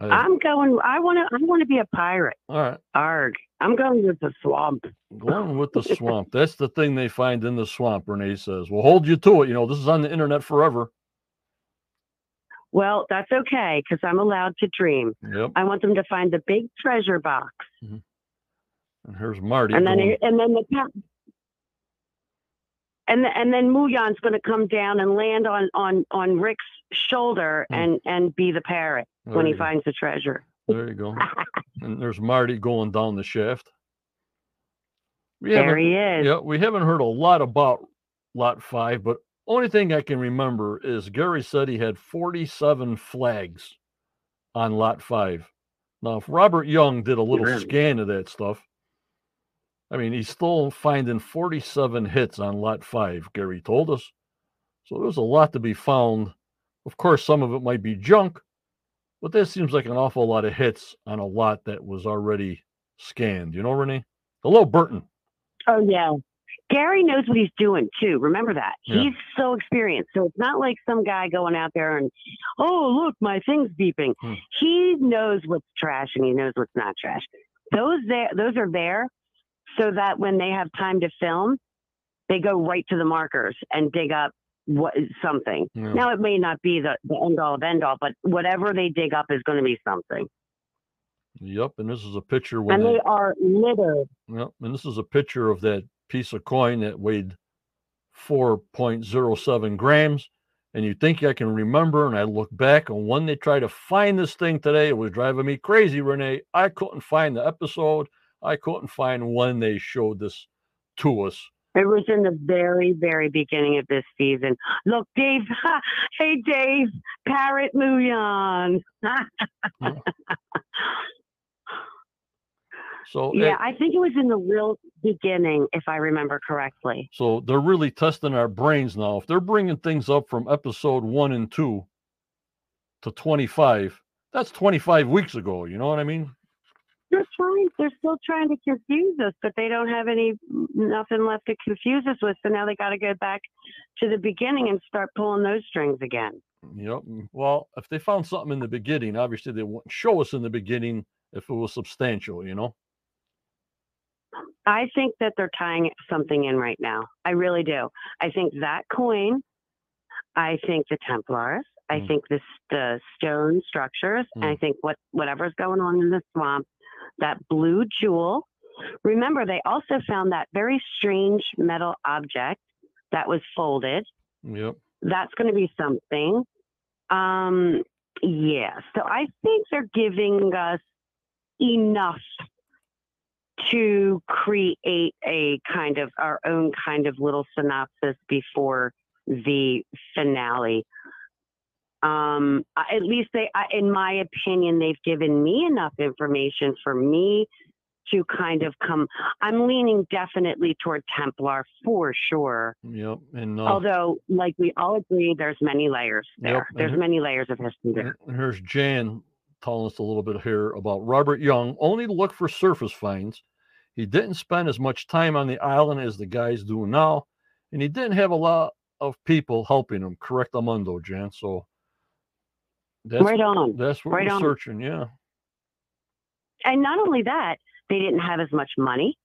I- I'm going. I want to. I want to be a pirate. all right. Arg. I'm going with the swamp. Going with the swamp. That's the thing they find in the swamp, Renee says. We'll hold you to it. You know, this is on the internet forever. Well, that's okay because I'm allowed to dream. Yep. I want them to find the big treasure box, And here's Marty. and then going- and then the. And, and then muon's going to come down and land on, on, on Rick's shoulder Hmm. and, and be the parrot there when he go. finds the treasure. There you go. and there's Marty going down the shaft. We There he is. Yeah, we haven't heard a lot about Lot 5, but only thing I can remember is Gary said he had 47 flags on Lot 5. Now, if Robert Young did a little Really? scan of that stuff, I mean, he's still finding 47 hits on Lot 5, Gary told us. So there's a lot to be found. Of course, some of it might be junk, but that seems like an awful lot of hits on a lot that was already scanned. You know, Renee? Hello, Burton. Oh yeah. Gary knows what he's doing too. Remember that. Yeah. He's so experienced. So it's not like some guy going out there and, oh look, my thing's beeping. Hmm. He knows what's trash and he knows what's not trash. Those there those are there so that when they have time to film, they go right to the markers and dig up what something. Yeah. Now it may not be the, the end all of end all, but whatever they dig up is going to be something. Yep, and this is a picture when and they, they are littered. yep, and this is a picture of that piece of coin that weighed 4.07 grams. And you think I can remember, and I look back on when they tried to find this thing today. It was driving me crazy, Renee. I couldn't find the episode. I couldn't find when they showed this to us. It was in the very, very beginning of this season. Look, Dave. hey, Dave. Parrot muon. So yeah, eh, I think it was in the real beginning, if I remember correctly. So they're really testing our brains now. If they're bringing things up from episode one and two to 25, that's 25 weeks ago. You know what I mean? They're trying. They're still trying to confuse us, but they don't have any nothing left to confuse us with. So now they got to go back to the beginning and start pulling those strings again. Yep. Well, if they found something in the beginning, obviously they wouldn't show us in the beginning if it was substantial, you know? I think that they're tying something in right now. I really do. I think that coin. I think the Templars. I Mm. think this the stone structures. And I Mm. think what whatever's going on in the swamp, that blue jewel. Remember, they also found that very strange metal object that was folded. Yep. That's going to be something. Um, yeah. So I think they're giving us enough to create a kind of our own kind of little synopsis before the finale. Um, at least they, in my opinion, they've given me enough information for me to kind of come. I'm leaning definitely toward Templar for sure. Yep. And uh, Although, like we all agree, there's many layers there. Yep, There's here- many layers of history there. and here's Jan telling us a little bit here about Robert Young. Only to look for surface finds. He didn't spend as much time on the island as the guys do now, and he didn't have a lot of people helping him. Correct Amundo, Jan. So that's right on. that's what right we're on. searching. Yeah. And not only that, they didn't have as much money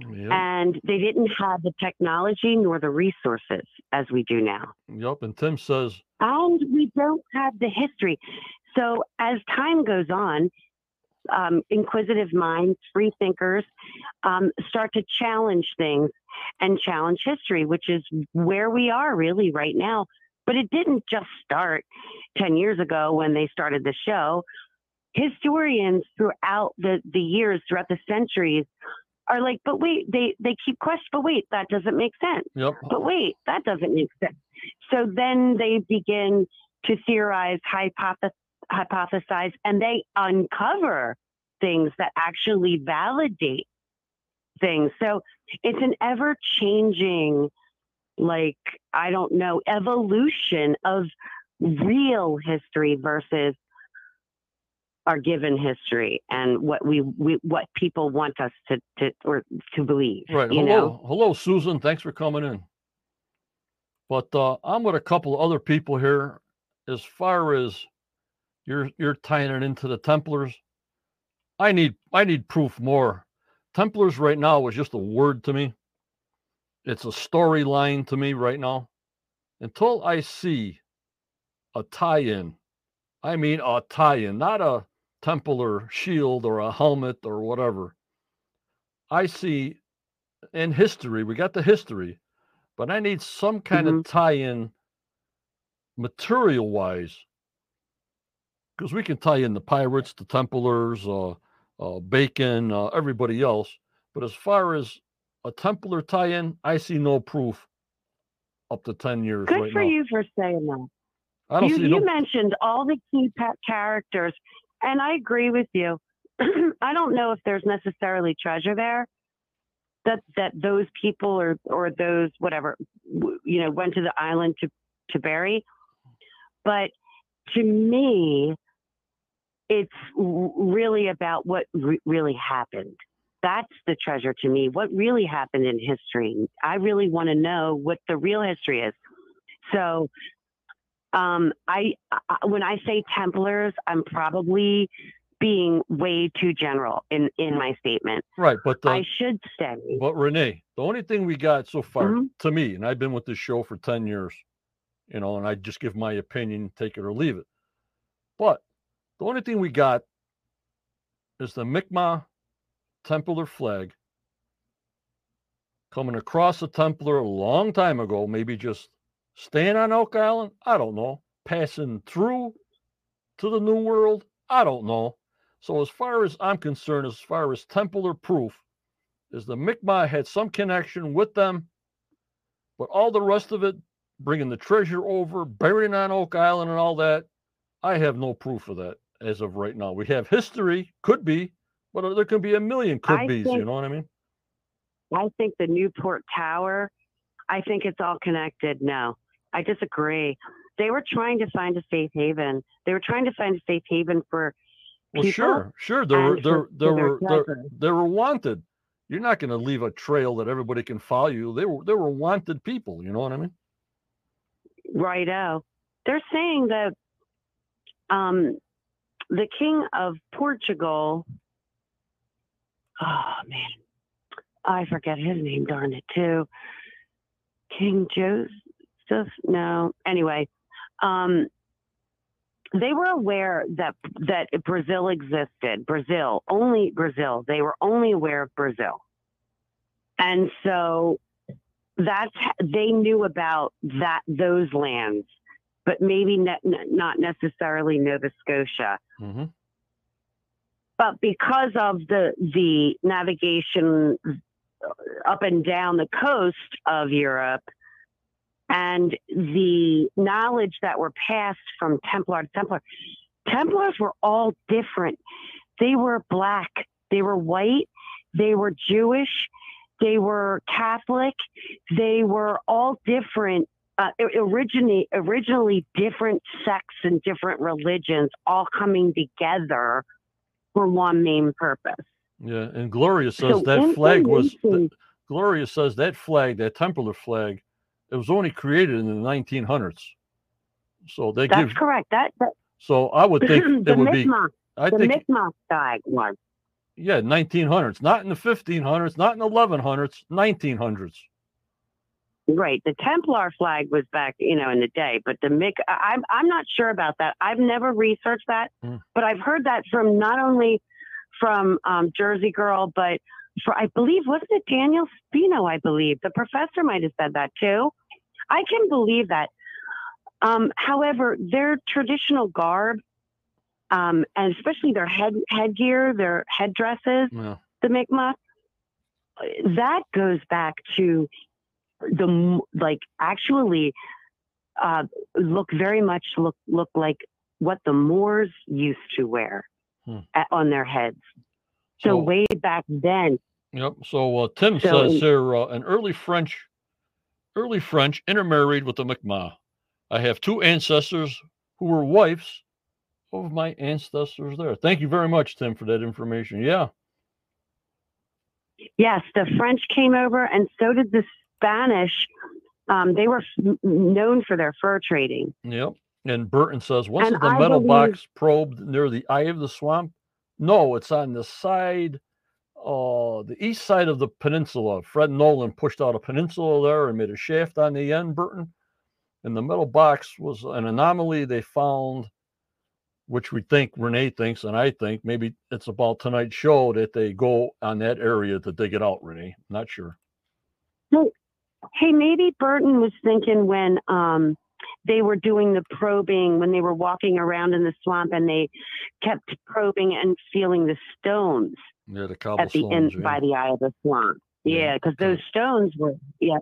Yep. and they didn't have the technology nor the resources as we do now. Yep. And Tim says, And we don't have the history. So as time goes on, um, inquisitive minds, free thinkers um, start to challenge things and challenge history, which is where we are really right now. But it didn't just start 10 years ago when they started the show. Historians throughout the, the years, throughout the centuries, are like, but wait, they, they keep questioning, but wait, that doesn't make sense "Yep, but wait, that doesn't make sense. So then they begin to theorize, hypothesize, hypothesize, and they uncover things that actually validate things. So it's an ever changing, like, I don't know, evolution of real history versus our given history and what we, we what people want us to, to or to believe. Right. You hello, know? hello, Susan. Thanks for coming in. But uh, I'm with a couple of other people here. As far as you're you're tying it into the Templars, I need I need proof more. Templars right now is just a word to me. It's a storyline to me right now. Until I see a tie-in, I mean a tie-in, not a Templar shield or a helmet or whatever. I see in history, we got the history, but I need some kind of mm-hmm. tie-in material wise. Because we can tie in the pirates, the Templars, uh, uh, Bacon, uh, everybody else. But as far as a Templar tie-in, I see no proof up to 10 years Good right for now. you for saying that. I don't you, see you no mentioned all the key characters, and I agree with you. I don't know if there's necessarily treasure there that that those people or or those whatever w- you know went to the island to to bury, but to me, it's really about what re- really happened. That's the treasure to me. What really happened in history? I really want to know what the real history is. So um, I, I when I say Templars, I'm probably being way too general in in my statement. right, but the, I should say, But Renee, the only thing we got so far Mhm. to me, and I've been with this show for 10 years, you know, and I just give my opinion, take it or leave it. But the only thing we got is the Mi'kmaq Templar flag coming across the Templar a long time ago, maybe just staying on Oak Island. I don't know. Passing through to the New World. I don't know. So, as far as I'm concerned, as far as Templar proof, is the Mi'kmaq had some connection with them, but all the rest of it, bringing the treasure over, burying on Oak Island, and all that, I have no proof of that as of right now. We have history, could be, but uh, there could be a million could I be's. think- You know what I mean? I think the Newport Tower. I think it's all connected. No, I disagree. They were trying to find a safe haven. They were trying to find a safe haven for Well, sure, sure. There were there there were there, they were wanted. You're not going to leave a trail that everybody can follow you. They were they were wanted people. You know what I mean? righto. They're saying that um, the king of Portugal oh man, I forget his name. Darn it, too. King Joseph. No. Anyway, um, they were aware that that Brazil existed. Brazil, only Brazil. They were only aware of Brazil, and so that's they knew about that those lands, but maybe ne- not necessarily Nova Scotia. Hmm But because of the the navigation up and down the coast of Europe and the knowledge that were passed from Templar to Templar, Templars were all different. They were black, they were white, they were Jewish, they were Catholic, they were all different. Uh, originally, originally different sects and different religions all coming together for one main purpose. Yeah, and Gloria says So that flag was. Gloria says that flag, that Templar flag, it was only created in the 1900s. So they That's give. correct. That, that So I would think the it would be. Mi'kmaq, I the think Mi'kmaq flag was. yeah, 1900s, not in the 1500s, not in the 1100s, 1900s. Right. The Templar flag was back, you know, in the day, but the Mick, I'm, I'm not sure about that. I've never researched that, Hmm. but I've heard that from not only from um, Jersey Girl, but for, I believe, wasn't it Daniel Spino? I believe the professor might have said that too. I can believe that. Um, however, their traditional garb, um, and especially their head headgear, their headdresses, Yeah. the Mi'kmaq, that goes back to the like actually uh, look very much look look like what the Moors used to wear Hmm. a- on their heads. So, So, way back then, yep. So uh, Tim So says here uh, an early French, early French intermarried with the Mi'kmaq. I have two ancestors who were wives of my ancestors there. Thank you very much, Tim, for that information. Yeah. yes, the French came over, and so did the Spanish. Um, they were f- known for their fur trading. Yep. And Burton says, wasn't the I metal believe- box probed near the eye of the swamp? No, it's on the side, uh, the east side of the peninsula. Fred Nolan pushed out a peninsula there and made a shaft on the end, Burton. And the metal box was an anomaly they found, which we think Renee thinks, and I think maybe it's about tonight's show that they go on that area to dig it out, Renee. Not sure. Hey, maybe Burton was thinking when um, they were doing the probing, when they were walking around in the swamp, and they kept probing and feeling the stones Yeah, the at the end yeah. by the eye of the swamp. Yeah, Yeah, because okay. those stones were. Yeah,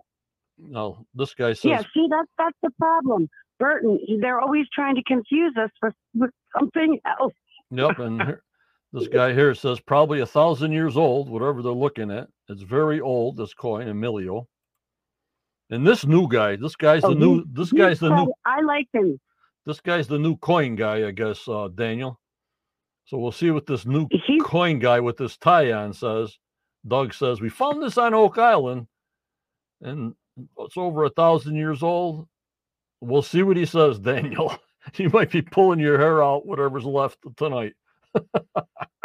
No, this guy says yeah. See, that's that's the problem. Burton, they're always trying to confuse us for with something else. Yep, and here, this guy here says probably a thousand years old, whatever they're looking at. It's very old. This coin, Emilio. And this new guy, this guy's Oh, the new. he- This guy's the new. I like him. This guy's the new coin guy, I guess. Uh, Daniel. So we'll see what this new He's coin guy with this tie on says. Doug says we found this on Oak Island, and it's over a thousand years old. We'll see what he says, Daniel. you might be pulling your hair out, whatever's left tonight.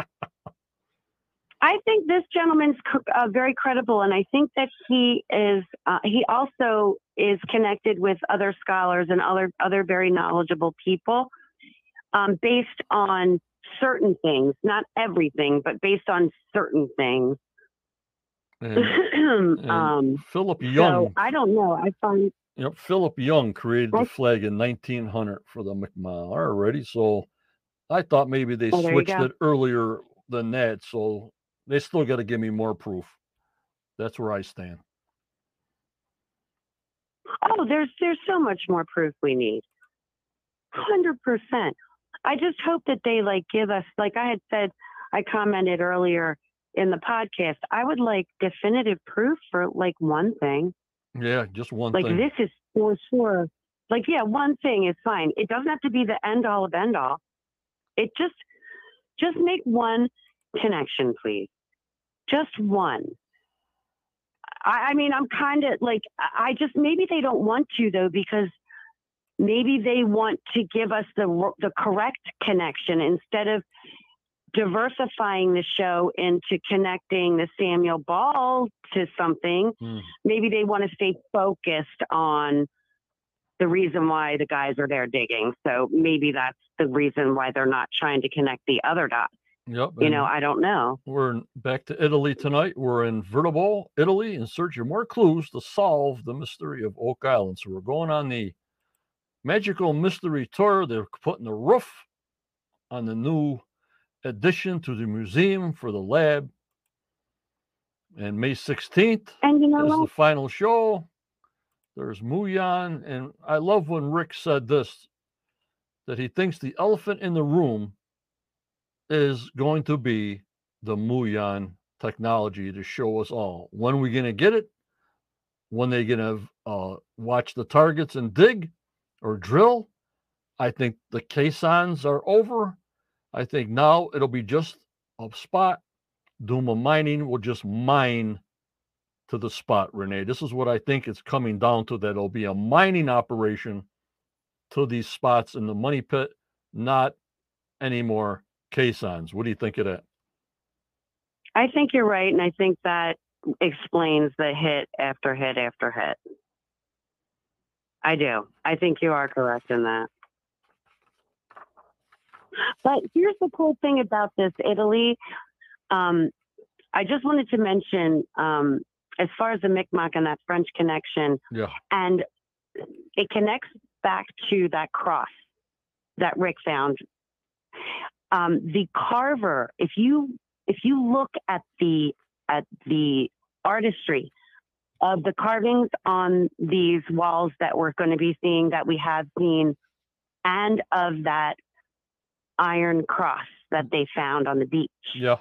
I think this gentleman's uh, very credible, and I think that he is. Uh, he also is connected with other scholars and other other very knowledgeable people, um, based on certain things, not everything, but based on certain things. And, and um, Philip Young. so I don't know. I find Yep, Philip Young created the flag in 1900 for the McMahon. Already, so I thought maybe they Oh, switched it earlier than that. So they still got to give me more proof. That's where I stand. oh, there's there's so much more proof we need. Hundred percent. I just hope that they like give us, like I had said, I commented earlier in the podcast. I would like definitive proof for like one thing. Yeah, just one Like thing. this is for sure. Like yeah, one thing is fine. It doesn't have to be the end all of end all. It just just make one connection, please. Just one. I, I mean, I'm kind of like I just maybe they don't want to though because maybe they want to give us the the correct connection instead of diversifying the show into connecting the Samuel Ball to something. Hmm. Maybe they want to stay focused on the reason why the guys are there digging. So maybe that's the reason why they're not trying to connect the other dots. Yep. You know, I don't know. we're in, back to Italy tonight. We're in Viterbo, Italy, in search of more clues to solve the mystery of Oak Island. So we're going on the magical mystery tour. They're putting the roof on the new addition to the museum for the lab. And May 16th And you know is what? the final show. There's muon, and I love when Rick said this that he thinks the elephant in the room is going to be the muon technology to show us all when we're going to get it, when they're going to uh, watch the targets and dig or drill. I think the caissons are over. I think now it'll be just a spot. Dumas Mining will just mine to the spot, Renee. This is what I think it's coming down to that it'll be a mining operation to these spots in the money pit, not any more caissons. What do you think of that? I think you're right, and I think that explains the hit after hit after hit. I do. I think you are correct in that. But here's the cool thing about this Italy. Um, I just wanted to mention, um, as far as the Micmac and that French connection, Yeah. and it connects back to that cross that Rick found. Um, the carver, if you if you look at the at the artistry of the carvings on these walls that we're going to be seeing that we have seen and of that iron cross that they found on the beach Yeah.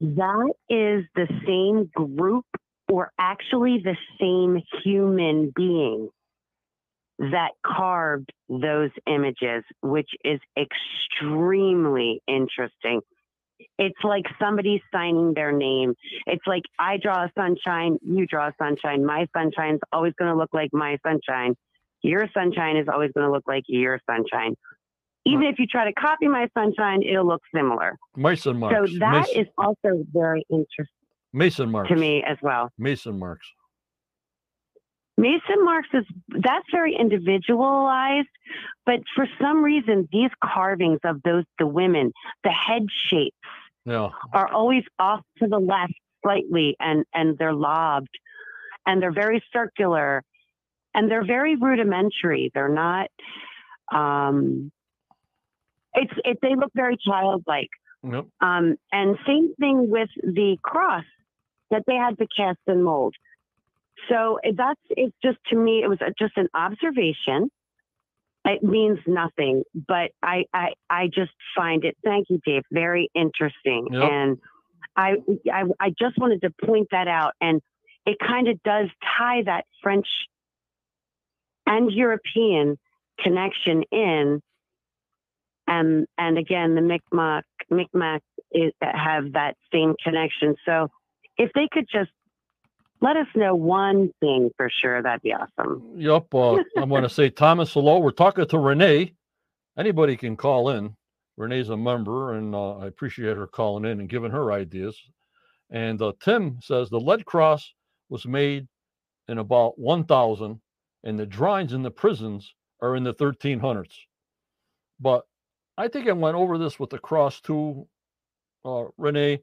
that is the same group or actually the same human being that carved those images, which is extremely interesting. It's like somebody signing their name. It's like I draw a sunshine, you draw a sunshine. My sunshine's always going to look like my sunshine. Your sunshine is always going to look like your sunshine. Even if you try to copy my sunshine, it'll look similar. Mason marks. So that Mason, is also very interesting Mason marks. to me as well. Mason marks. Mason marks is that's very individualized, but for some reason these carvings of those the women, the head shapes Yeah. are always off to the left slightly and and they're lobbed and they're very circular and they're very rudimentary. They're not um it's it they look very childlike. Yep. Um, and same thing with the cross that they had to cast and mold. So that's it's just to me it was a- just an observation. It means nothing, but I I, I just find it. Thank you, Dave. Very interesting, Yep. and I, I I just wanted to point that out, and it kind of does tie that French and European connection in and and again the Micmac Micmac is, have that same connection. So if they could just let us know one thing for sure, that'd be awesome. Yep. Uh, I'm going to say Thomas, hello. We're talking to Renee. Anybody can call in. Renee's a member, and uh, I appreciate her calling in and giving her ideas. And uh, Tim says the lead cross was made in about 1000, and the drawings in the prisons are in the 1300s. But I think I went over this with the cross too, uh, Renee,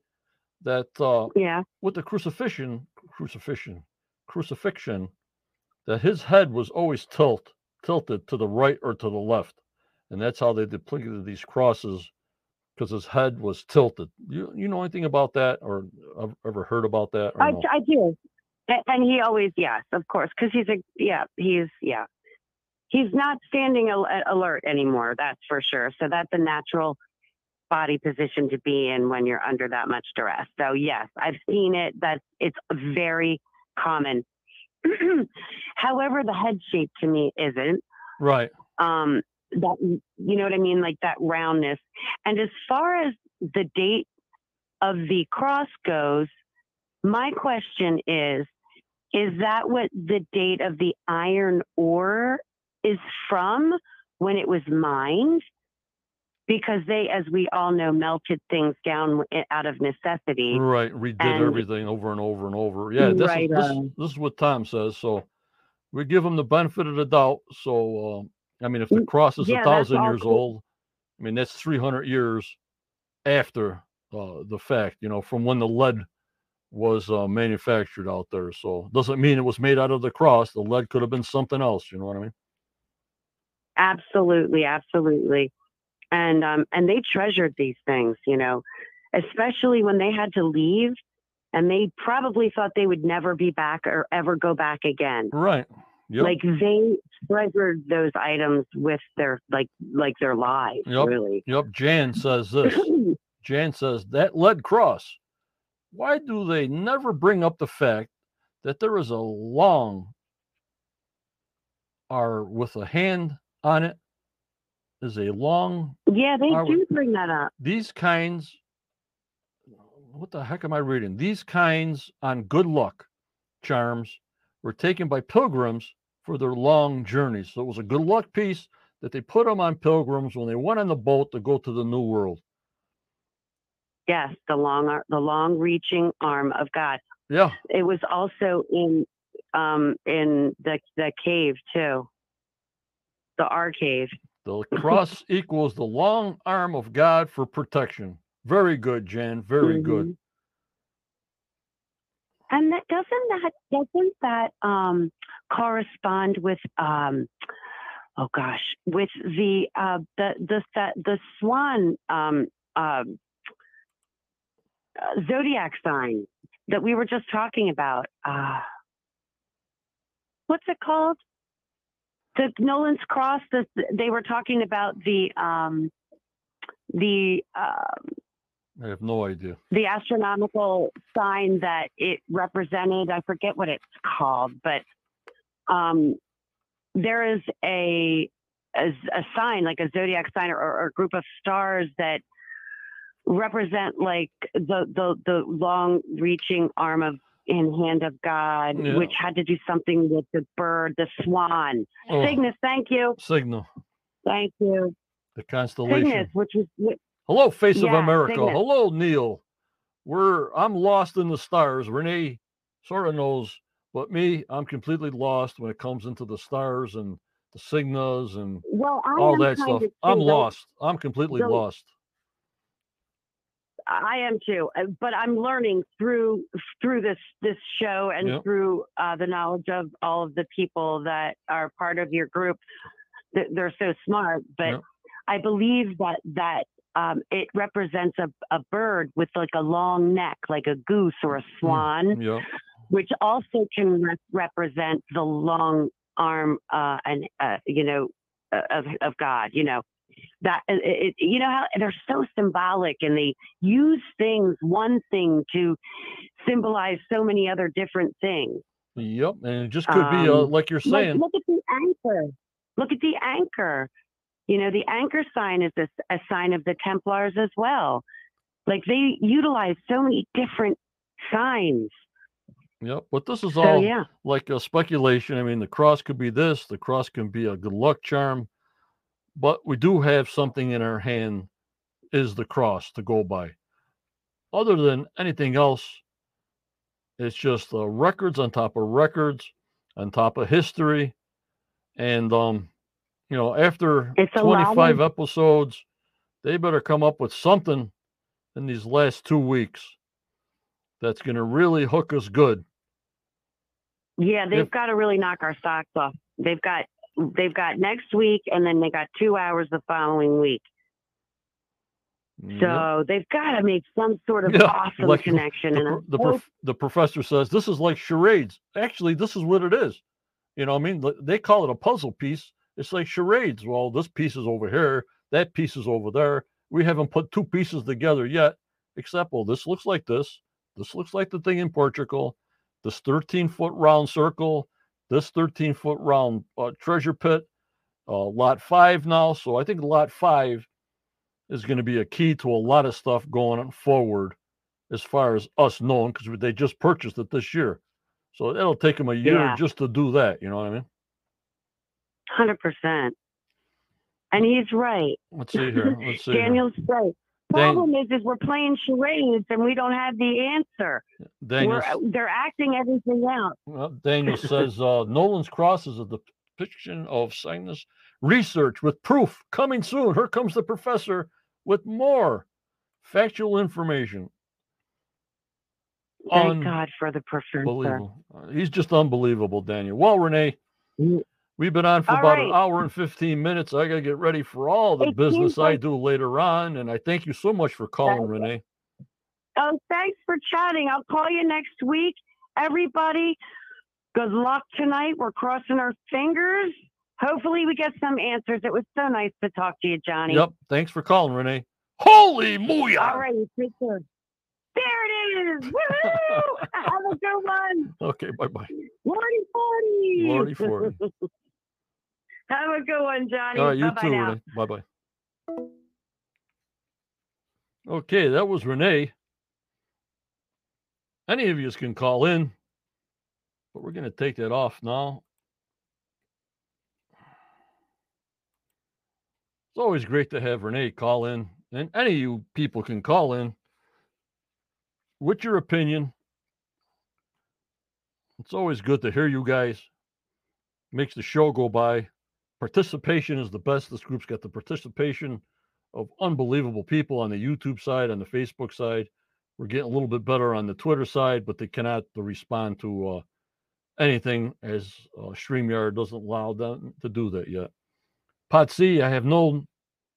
that uh, Yeah. with the crucifixion, crucifixion, crucifixion, that his head was always tilt, tilted to the right or to the left, and that's how they depicted these crosses, because his head was tilted. You you know anything about that, or ever heard about that? Or I, no? I do. And he always, yes, of course, because he's a, yeah, he's, yeah. He's not standing alert anymore, that's for sure. So that's a natural body position to be in when you're under that much duress. So yes, I've seen it. That it's very common. However, the head shape to me isn't. Right. um that you know what i mean like that roundness and as far as the date of the cross goes my question is is that what the date of the iron ore is from when it was mined because they, as we all know, melted things down out of necessity. Right, redid And- everything over and over and over. Yeah, this, Right, is, this, uh, this is what Tom says. So we give them the benefit of the doubt. So um, I mean, if the Mm, cross is a thousand years cool. old, I mean that's three hundred years after uh, the fact. You know, from when the lead was uh, manufactured out there. So doesn't mean it was made out of the cross. The lead could have been something else. You know what I mean? Absolutely, absolutely. And um and they treasured these things, you know, especially when they had to leave and they probably thought they would never be back or ever go back again. Right. Yep. Like they treasured those items with their like like their lives, Yep. really. yep. Jan says this. Jan says that lead cross. Why do they never bring up the fact that there is a long R with a hand on it is a long yeah, they would- do bring that up. these kinds what the heck am I reading? These kinds on good luck charms were taken by pilgrims for their long journeys. So it was a good luck piece that they put them on pilgrims when they went on the boat to go to the new world. Yes, the long the long reaching arm of God. Yeah. It was also in um in the the cave too. The R cave. The cross equals the long arm of God for protection. Very good, Jan. Very good. Mhm. And that doesn't that doesn't that um correspond with um oh gosh with the uh the the the, the swan um um uh, zodiac sign that we were just talking about uh what's it called the Nolan's cross the, they were talking about the um the um I have no idea. the astronomical sign that it represented. I forget what it's called, but um, there is a, a a sign like a zodiac sign or, or a group of stars that represent like the the the long reaching arm of and hand of God, Yeah. which had to do something with the bird, the swan. Oh, Cygnus, thank you, Signal, thank you. the constellation. Cygnus, which was Hello, Face of America. Cygnus. Hello, Neil. We're I'm lost in the stars. Renee sort of knows, but me, I'm completely lost when it comes into the stars and the signals and well, all that stuff. I'm lost. I'm completely lost. I am too, uh, but I'm learning through through this this show and Yep. through uh, the knowledge of all of the people that are part of your group. They're so smart, but Yep. I believe that that um, it represents a, a bird with like a long neck, like a goose or a swan, Yeah. which also can re- represent the long arm uh, and uh, you know uh, of of God. You know that it, it, you know how they're so symbolic and they use things one thing to symbolize so many other different things. Yep. And it just could be uh, Um, like you're saying. look at the anchor. Look at the anchor. You know, the anchor sign is a, a sign of the Templars as well. Like they utilize so many different signs. Yep. But this is So all yeah, like a speculation. I mean, the cross could be this, the cross can be a good luck charm, but we do have something in our hand is the cross to go by. Other than anything else, it's just uh, records on top of records, on top of history, and um, you know, after It's 25 of- episodes, they better come up with something in these last two weeks that's going to really hook us good. yeah, they've If- got to really knock our socks off. They've got they've got next week and then they got two hours the following week. Yep. So they've got to make some sort of Yeah, awesome like connection. the, and the, prof- the professor says this is like charades. Actually, this is what it is. You know, I mean, they call it a puzzle piece. It's like charades. Well, this piece is over here, that piece is over there. We haven't put two pieces together yet, except well, this looks like this. This looks like the thing in Portugal. This 13 foot round circle. This 13 foot round uh, treasure pit. Uh, lot five now. So I think lot five is going to be a key to a lot of stuff going forward as far as us knowing because they just purchased it this year. So it'll take them a year Yeah. just to do that. You know what I mean? Hundred percent. and he's right. Let's see here. Let's see. here. Daniel's right. Problem is, is we're playing charades and we don't have the answer. Daniel, We're, they're acting everything out. well, Daniel says uh, Nolan's cross is a depiction of Cygnus research with proof coming soon. Here comes the professor with more factual information. Thank God for the professor. Uh, He's just unbelievable, Daniel. Well, Renee, Mm. We've been on for All about an hour and 15 minutes. I got to get ready for all the It business I do later on. And I thank you so much for calling. Renee. Oh, thanks for chatting. I'll call you next week. Everybody, good luck tonight. We're crossing our fingers. Hopefully, we get some answers. It was so nice to talk to you, Johnny. Yep. Thanks for calling, Renee. Holy mooyah. All right, take care. There it is. Woohoo! Have a good one. Okay. Bye bye. Lordy 40. Lordy 40. Have a good one, Johnny. All right. You Bye-bye too. Bye bye. Okay. That was Renee. Any of you can call in, but we're going to take that off now. It's always great to have Renee call in, and any of you people can call in with your opinion. It's always good to hear you guys. Makes the show go by. Participation is the best. This group's got the participation of unbelievable people on the YouTube side, on the Facebook side. We're getting a little bit better on the Twitter side, but they cannot respond to uh, anything as uh, StreamYard doesn't allow them to do that yet. C, I have no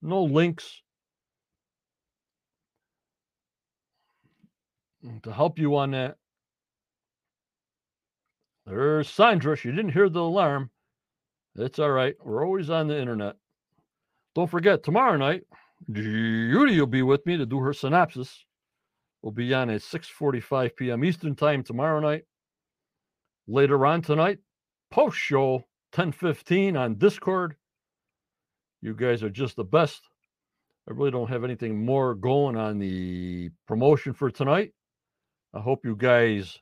no links to help you on that. There's Sandra. She didn't hear the alarm. It's all right. We're always on the internet. Don't forget, tomorrow night, Judy will be with me to do her synopsis. We'll be on at 6:45 p.m. Eastern Time tomorrow night. Later on tonight, post show 10:15 on Discord. You guys are just the best. I really don't have anything more going on the promotion for tonight. I hope you guys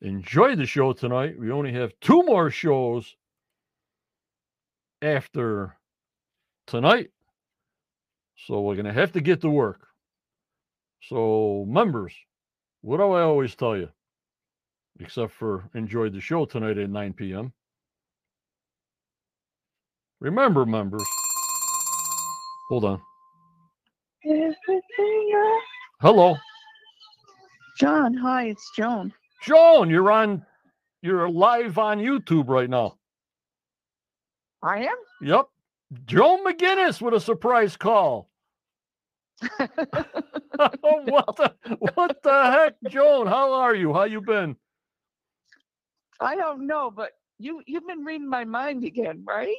enjoyed the show tonight. We only have two more shows after tonight. So we're going to have to get to work. So, members, what do I always tell you? Except for enjoy the show tonight at 9 p.m. Remember, members. Hold on. Hello. John, hi, it's Joan. Joan, you're on you're live on YouTube right now. I am? Yep. Joan McGinnis with a surprise call. what the what the heck, Joan? How are you? How you been? I don't know, but you you've been reading my mind again, right?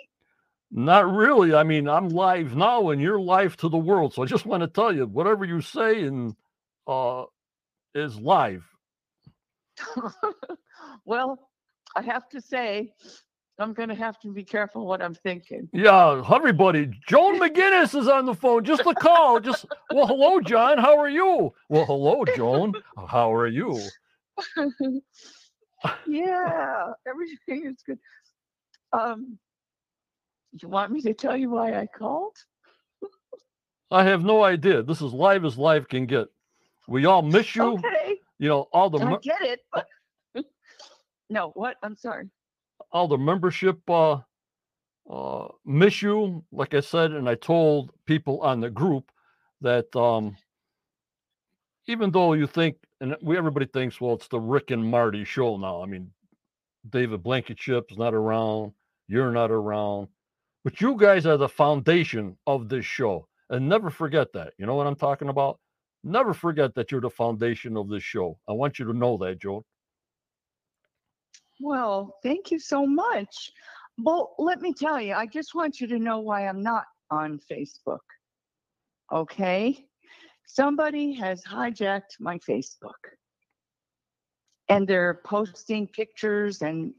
Not really. I mean, I'm live now and you're live to the world. So I just want to tell you, whatever you say and uh is live. well, I have to say, I'm going to have to be careful what I'm thinking. Yeah, everybody. Joan McGinnis is on the phone. Just a call. Just well, hello, John. How are you? Well, hello, Joan. How are you? yeah, everything is good. Um, you want me to tell you why I called? I have no idea. This is live as live can get. We all miss you. Okay, You know, all the I get it. But no, what? I'm sorry. All the membership uh uh miss you. Like I said, and I told people on the group that um even though you think and we everybody thinks, well, it's the Rick and Marty show now. I mean, David Blankenship's not around, you're not around, but you guys are the foundation of this show. And never forget that. You know what I'm talking about? Never forget that you're the foundation of this show. I want you to know that, Joe. Well, thank you so much. Well, let me tell you, I just want you to know why I'm not on Facebook. Okay? Somebody has hijacked my Facebook. And they're posting pictures and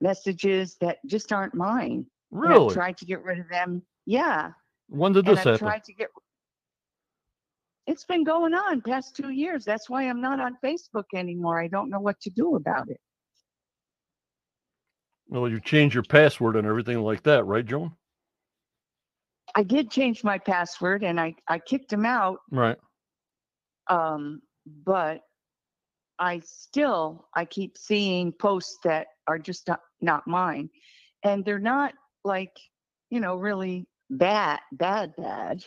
messages that just aren't mine. And I've Really? tried to get rid of them. Yeah. When did And this I've happen? tried to get it's been going on past two years. That's why I'm not on Facebook anymore. I don't know what to do about it. Well, you change your password and everything like that, right, Joan? I did change my password and I, I kicked him out. Right. Um, but I still, I keep seeing posts that are just not, not mine. And they're not like, you know, really bad, bad, bad,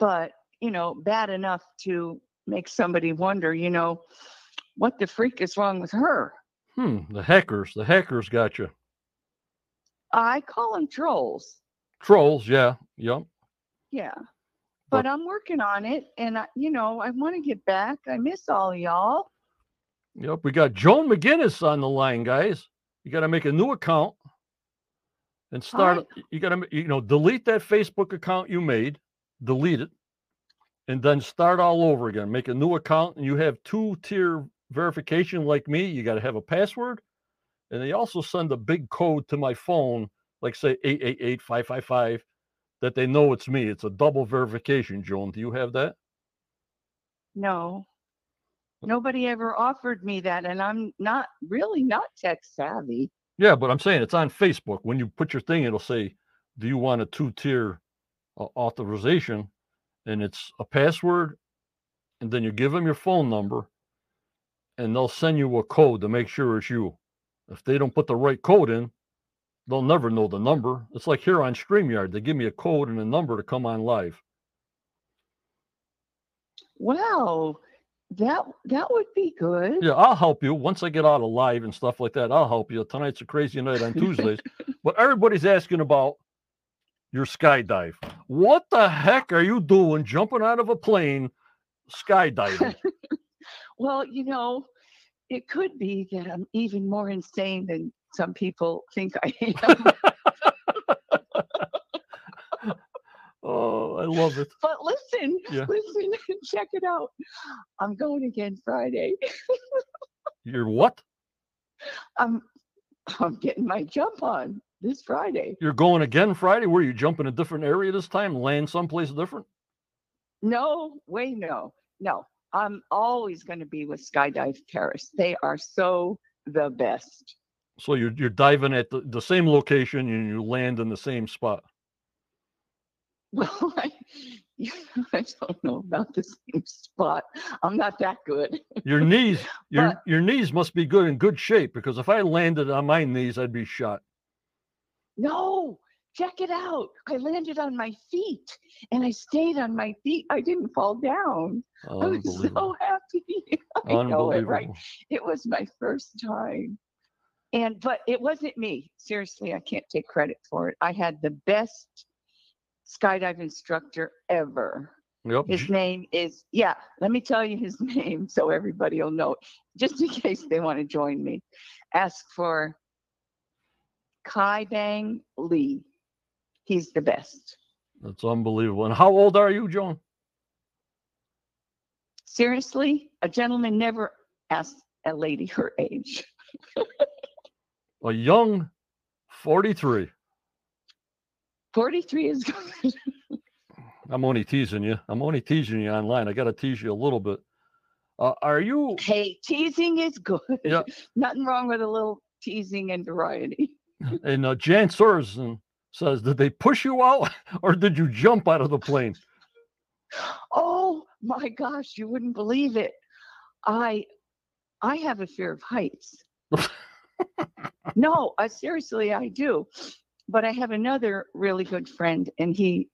but, you know, bad enough to make somebody wonder, you know, what the freak is wrong with her? Hmm. The hackers. The hackers got you. I call them trolls. Trolls. Yeah. Yep. Yeah. But- But I'm working on it and I, you know, I want to get back. I miss all y'all. Yep. We got Joan McGinnis on the line, guys. You got to make a new account and start. You got to, you know, delete that Facebook account you made, delete it, and then start all over again. Make a new account, and you have two tier verification like me. You got to have a password, and they also send a big code to my phone, like say 888 555, that they know it's me. It's a double verification, Joan. Do you have that? No. Nobody ever offered me that and I'm not really not tech savvy. Yeah, but I'm saying it's on Facebook. When you put your thing, it'll say, "Do you want a two-tier uh, authorization?" And it's a password, and then you give them your phone number, and they'll send you a code to make sure it's you. If they don't put the right code in, they'll never know the number. It's like here on StreamYard, they give me a code and a number to come on live. Wow. That that would be good. Yeah, I'll help you once I get out of live and stuff like that. I'll help you. Tonight's a crazy night on Tuesdays, but everybody's asking about your skydive. What the heck are you doing jumping out of a plane skydiving? Well, you know, it could be that I'm even more insane than some people think I am. oh, I love it. but listen, Yeah. listen, check it out. I'm going again Friday. You're what? I'm I'm getting my jump on this Friday. You're going again Friday? Where you jump in a different area this time? Land someplace different? No, way no, no. I'm always going to be with Skydive Paris. They are so the best. So you're you're diving at the, the same location and you land in the same spot. Well, I, I don't know about the same spot. I'm not that good. Your knees, your But- your knees must be good in good shape because if I landed on my knees, I'd be shot. No, check it out. I landed on my feet and I stayed on my feet. I didn't fall down. I was so happy. I know it, right? It was my first time. And but it wasn't me. Seriously, I can't take credit for it. I had the best skydive instructor ever. Yep. His name is yeah, let me tell you his name so everybody will know. Just in case they want to join me. Ask for Kai Bang Lee. He's the best. That's unbelievable. And how old are you, Joan? Seriously, a gentleman never asks a lady her age. A young 43. 43 is good. I'm only teasing you. I'm only teasing you online. I got to tease you a little bit. Uh, are you? hey, teasing is good. Yeah. Nothing wrong with a little teasing and variety. And uh, Jan Sorensen says, did they push you out or did you jump out of the plane? Oh my gosh, you wouldn't believe it. I I have a fear of heights. no, I seriously I do. But I have another really good friend and he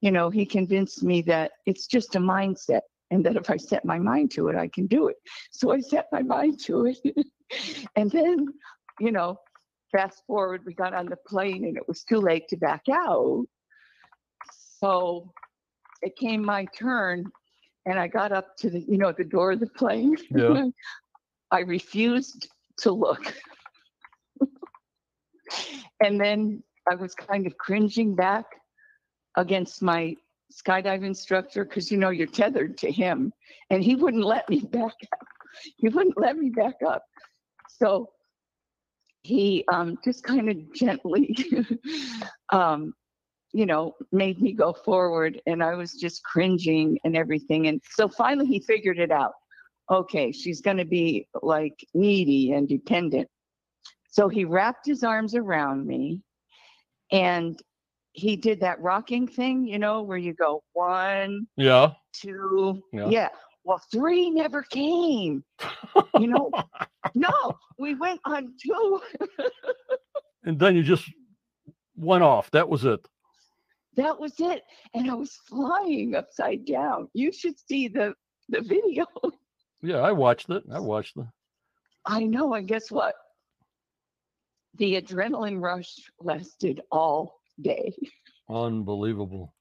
you know, he convinced me that it's just a mindset and that if I set my mind to it, I can do it. So I set my mind to it. and then, you know, fast forward, we got on the plane and it was too late to back out. So it came my turn and I got up to the, you know, the door of the plane. Yeah. I refused to look. and then I was kind of cringing back against my skydive instructor because, you know, you're tethered to him and he wouldn't let me back up. He wouldn't let me back up. So he um, just kind of gently um, you know, made me go forward and I was just cringing and everything. And so finally he figured it out. Okay, she's going to be like needy and dependent. So he wrapped his arms around me and he did that rocking thing, you know, where you go one, Yeah. two, Yeah. yeah. Well, three never came. You know, no, we went on two. And then you just went off. That was it. That was it. And I was flying upside down. You should see the the video. Yeah, I watched it. I watched it. I know, and guess what? The adrenaline rush lasted all day. Unbelievable.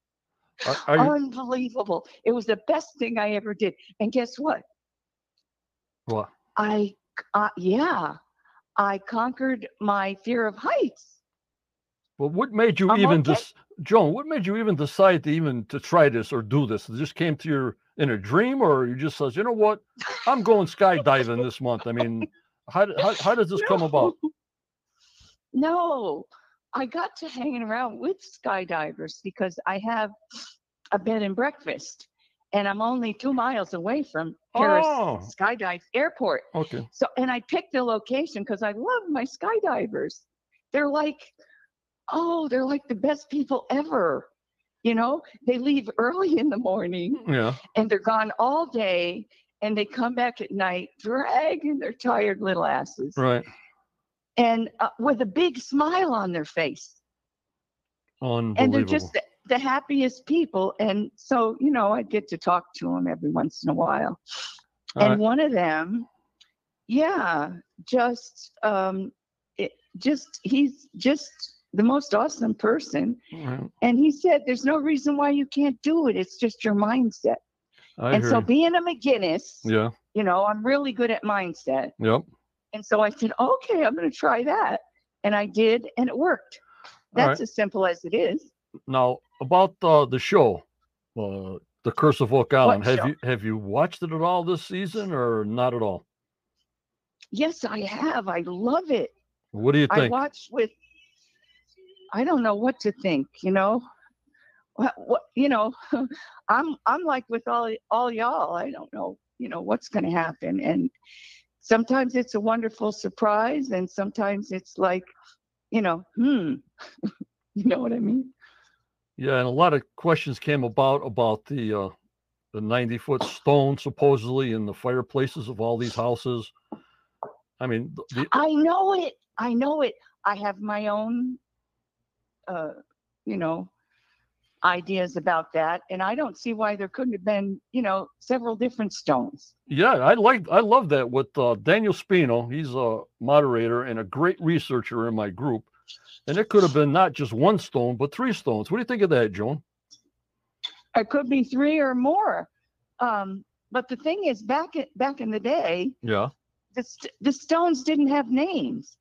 Are, are you, Unbelievable. It was the best thing I ever did. And guess what? what? I, uh, yeah, I conquered my fear of heights. Well, what made you I'm even okay. just, Joan? What made you even decide to even to try this or do this? It just came to your in a dream, or you just says, you know what, I'm going skydiving this month. I mean, how how, how does this come about? No. I got to hanging around with skydivers because I have a bed and breakfast, and I'm only two miles away from Paris Oh. Skydive Airport. Okay. So, and I picked the location because I love my skydivers. They're like, oh, they're like the best people ever. You know, they leave early in the morning Yeah. and they're gone all day and they come back at night dragging their tired little asses Right. And uh, with a big smile on their face. Unbelievable. And they're just the, the happiest people. And so, you know, I get to talk to them every once in a while. All and right. one of them, yeah, just, um, it, just, he's just the most awesome person. Right. And he said, there's no reason why you can't do it. It's just your mindset. I and so you. being a McGinnis, Yeah. you know, I'm really good at mindset. Yep. And so I said, okay, I'm going to try that. And I did, and it worked. That's as simple as it is. Now about uh, the show, uh, the Curse of Oak Island. Have show? you have you watched it at all this season or not at all? Yes, I have. I love it. What do you think? I watched with, I don't know what to think, you know. What, what you know, I'm I'm like with all all y'all. I don't know, you know, what's going to happen, and sometimes it's a wonderful surprise, and sometimes it's like, you know, hmm, you know what I mean? Yeah, and a lot of questions came about about the uh, the ninety foot stone supposedly in the fireplaces of all these houses. I mean, the, I know it. I know it. I have my own, uh, you know, ideas about that, and I don't see why there couldn't have been, you know, several different stones. yeah, I like I love that with uh, Daniel Spino. He's a moderator and a great researcher in my group, and it could have been not just one stone but three stones. What do you think of that, Joan? It could be three or more. Um, but the thing is, back in, back in the day, Yeah, the st- the stones didn't have names,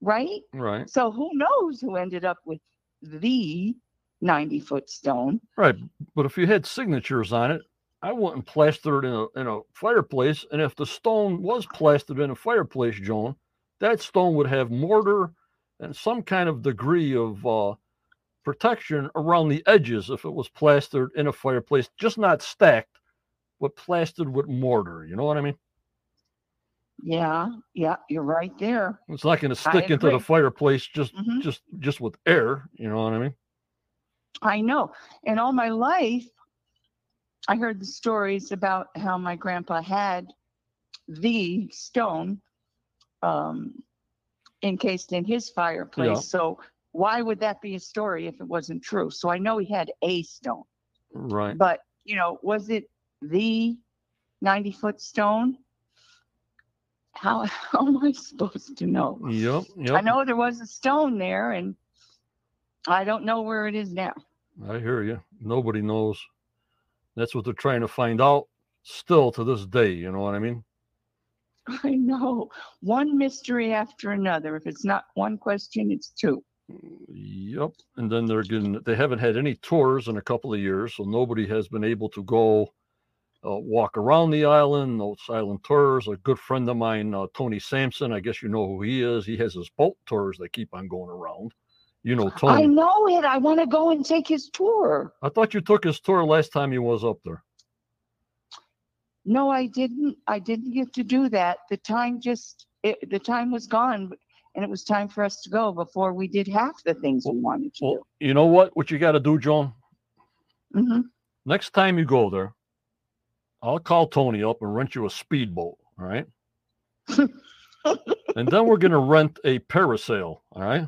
right? right, So who knows who ended up with the ninety foot stone? right. But if you had signatures on it, I wouldn't plaster it in a in a fireplace. And if the stone was plastered in a fireplace, Joan, that stone would have mortar and some kind of degree of uh, protection around the edges if it was plastered in a fireplace, just not stacked, but plastered with mortar. You know what I mean? Yeah, yeah, you're right there. It's not going to stick into the fireplace just Mhm. just just with air. You know what I mean? I know. And all my life, I heard the stories about how my grandpa had the stone um, encased in his fireplace. Yeah. So why would that be a story if it wasn't true? So I know he had a stone, Right. but you know, was it the 90 foot stone? How, how am I supposed to know? Yep. Yep. I know there was a stone there and I don't know where it is now. I hear you. Nobody knows. That's what they're trying to find out still to this day. You know what I mean? I know. One mystery after another. If it's not one question, it's two. Yep. And then they're getting, they haven't had any tours in a couple of years. So nobody has been able to go uh, walk around the island, no silent tours. A good friend of mine, uh, Tony Sampson, I guess you know who he is. He has his boat tours that keep on going around. You know, I know it. I want to go and take his tour. I thought you took his tour last time he was up there. No, I didn't. I didn't get to do that. The time just, it, the time was gone. and it was time for us to go before we did half the things we wanted to Well, you know what? What you got to do, Joan? do. hmm Next time you go there, I'll call Tony up and rent you a speedboat. All right. and then we're going to rent a parasail. All right.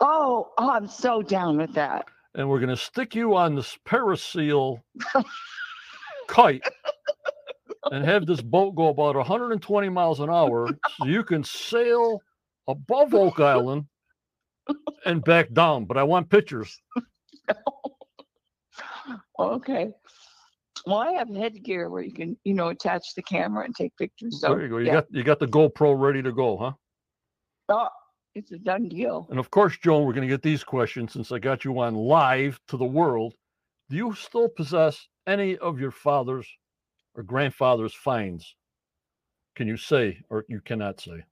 Oh, oh, I'm so down with that. And we're going to stick you on this parasail kite and have this boat go about 120 miles an hour so you can sail above Oak Island and back down. But I want pictures. Okay. Well, I have headgear where you can, you know, attach the camera and take pictures. So there you go. You yeah. got you got the GoPro ready to go, huh? Oh, it's a done deal. And of course, Joan, we're going to get these questions since I got you on live to the world. Do you still possess any of your father's or grandfather's finds? Can you say or you cannot say?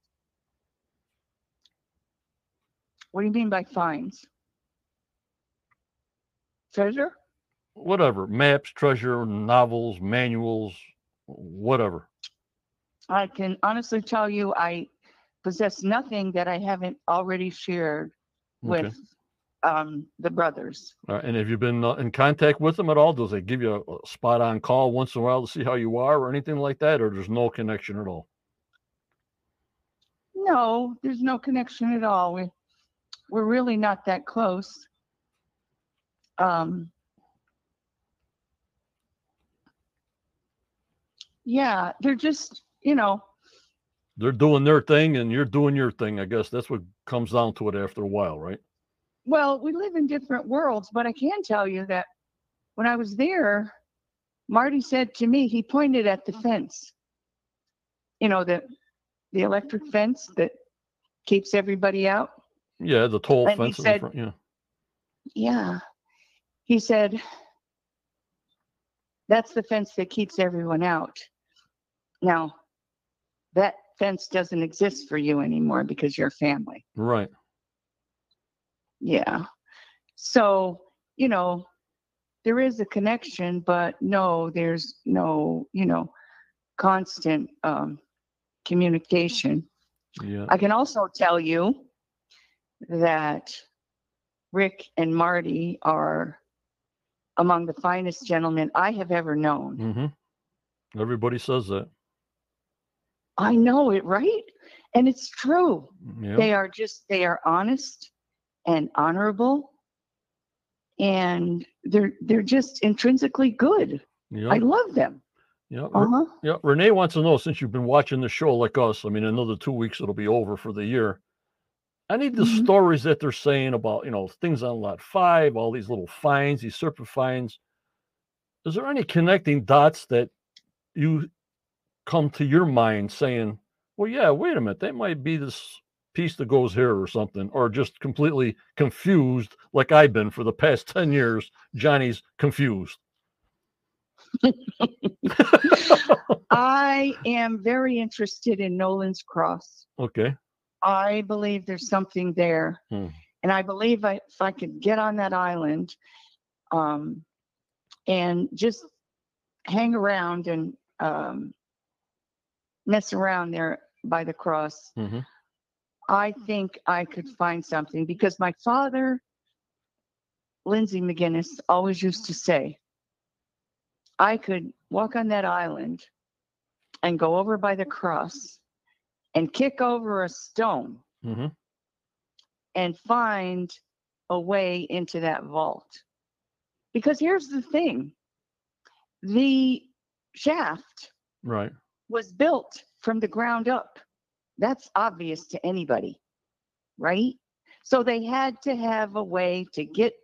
What do you mean by finds? Treasure? Whatever, maps, treasure, novels, manuals, whatever. I can honestly tell you, I possess nothing that I haven't already shared Okay. with um, the brothers. Uh, and have you been uh, in contact with them at all? Does they give you a, a spot on call once in a while to see how you are or anything like that? Or there's no connection at all? No, there's no connection at all. We we're really not that close. Um, yeah, they're just, you know, They're doing their thing and you're doing your thing. I guess that's what comes down to it after a while, right? well, we live in different worlds, but I can tell you that when I was there, Marty said to me, he pointed at the fence. You know, the the electric fence that keeps everybody out. Yeah, the toll And fence in said- front. Yeah. Yeah. He said, that's the fence that keeps everyone out. Now, that fence doesn't exist for you anymore because you're family. Right. Yeah. So, you know, there is a connection, but no, there's no, you know, constant um, communication. Yeah. I can also tell you that Rick and Marty are among the finest gentlemen I have ever known. Mm-hmm. Everybody says that. I know it, right? And it's true. Yeah. They are just, they are honest and honorable. And they're they're just intrinsically good. yeah. I love them. yeah. Uh-huh. yeah. Renee wants to know since you've been watching the show like us. I mean, another two weeks it'll be over for the year. I need the Mhm. stories that they're saying about, you know, things on lot five, all these little fines, these super fines. Is there any connecting dots that you come to your mind saying, well, yeah, wait a minute, that might be this piece that goes here or something, or just completely confused like I've been for the past 10 years. Johnny's confused. I am very interested in Nolan's Cross. okay. I believe there's something there. Hmm. And I believe I, if I could get on that island um, and just hang around and um, mess around there by the cross, hmm I think I could find something because my father, Lindsay McGinnis, always used to say, I could walk on that island and go over by the cross and kick over a stone hmm and find a way into that vault. Because here's the thing the shaft Right. Was built from the ground up. That's obvious to anybody, right? So they had to have a way to get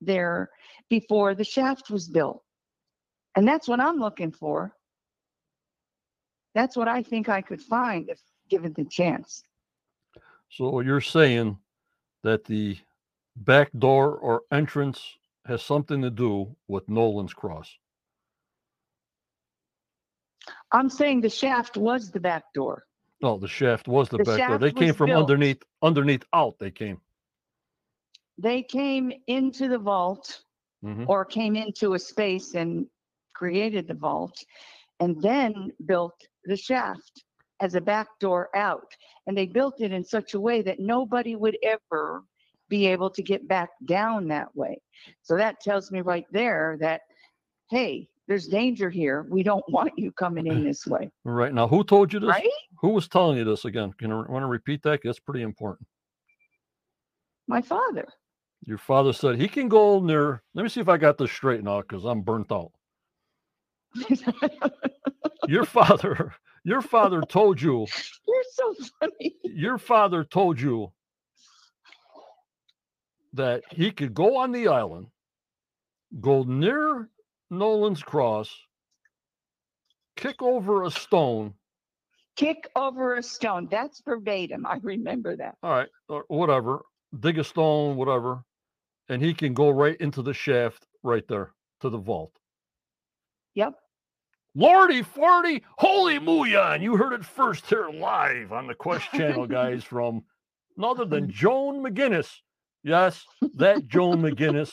there before the shaft was built. And that's what I'm looking for. That's what I think I could find if given the chance. So you're saying that the back door or entrance has something to do with Nolan's Cross. I'm saying the shaft was the back door. No, the shaft was the, The back door. They came from built. underneath, underneath out. They came. They came into the vault hmm or came into a space and created the vault and then built the shaft. as a back door out. And they built it in such a way that nobody would ever be able to get back down that way. So that tells me right there that, hey, there's danger here. We don't want you coming in this way, Right now, who told you this? right? Who was telling you this again? Can I want to repeat that? That's pretty important. My father. Your father said he can go near. Let me see if I got this straight now, because I'm burnt out. Your father, your father told you, You're so funny. your father told you that he could go on the island, go near Nolan's Cross, kick over a stone, Kick over a stone. That's verbatim. I remember that. all right, or whatever, dig a stone, whatever, and he can go right into the shaft right there to the vault. Yep. Lordy Forty, holy Muyan! You heard it first here live on the Quest channel, guys, from none other than Joan McGinnis. Yes, that Joan McGinnis.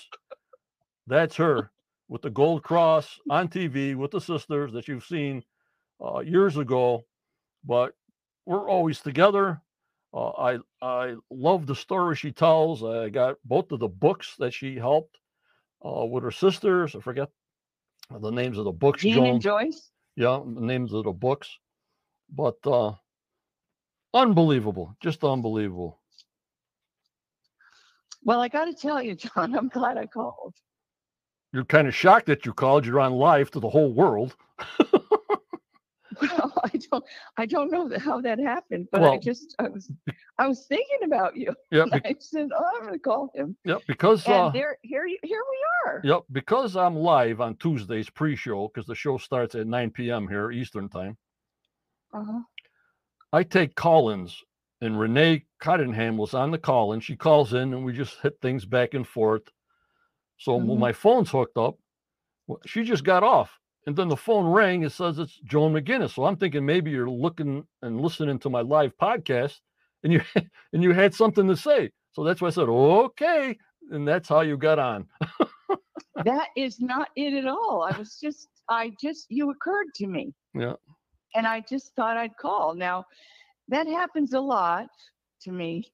That's her with the gold cross on TV with the sisters that you've seen uh, years ago. But we're always together. Uh, I I love the story she tells. I got both of the books that she helped uh, with her sisters. I forget the names of the books. Jean Joan, and Joyce. yeah, the names of the books. But uh unbelievable, just unbelievable. Well, I got to tell you, John, I'm glad I called. You're kind of shocked that you called. You're on live to the whole world. Well, I don't, I don't know how that happened, but I just, I was, I was thinking about you. Yeah, be- I said, oh, I'm going to call him. Yep. because And uh, there, here, here we are. yep, because I'm live on Tuesdays pre-show because the show starts at 9 p.m. here Eastern time. Uh-huh. I take call-ins, and Renee Cottingham was on the call, and She calls in, and we just hit things back and forth. So when Mhm. my phone's hooked up, she just got off, and then the phone rang. It says it's Joan McGinnis. So I'm thinking maybe you're looking and listening to my live podcast, and you and you had something to say. So that's why I said okay, and that's how you got on. That is not it at all. I was just, I just, you occurred to me. Yeah. And I just thought I'd call. Now, that happens a lot to me.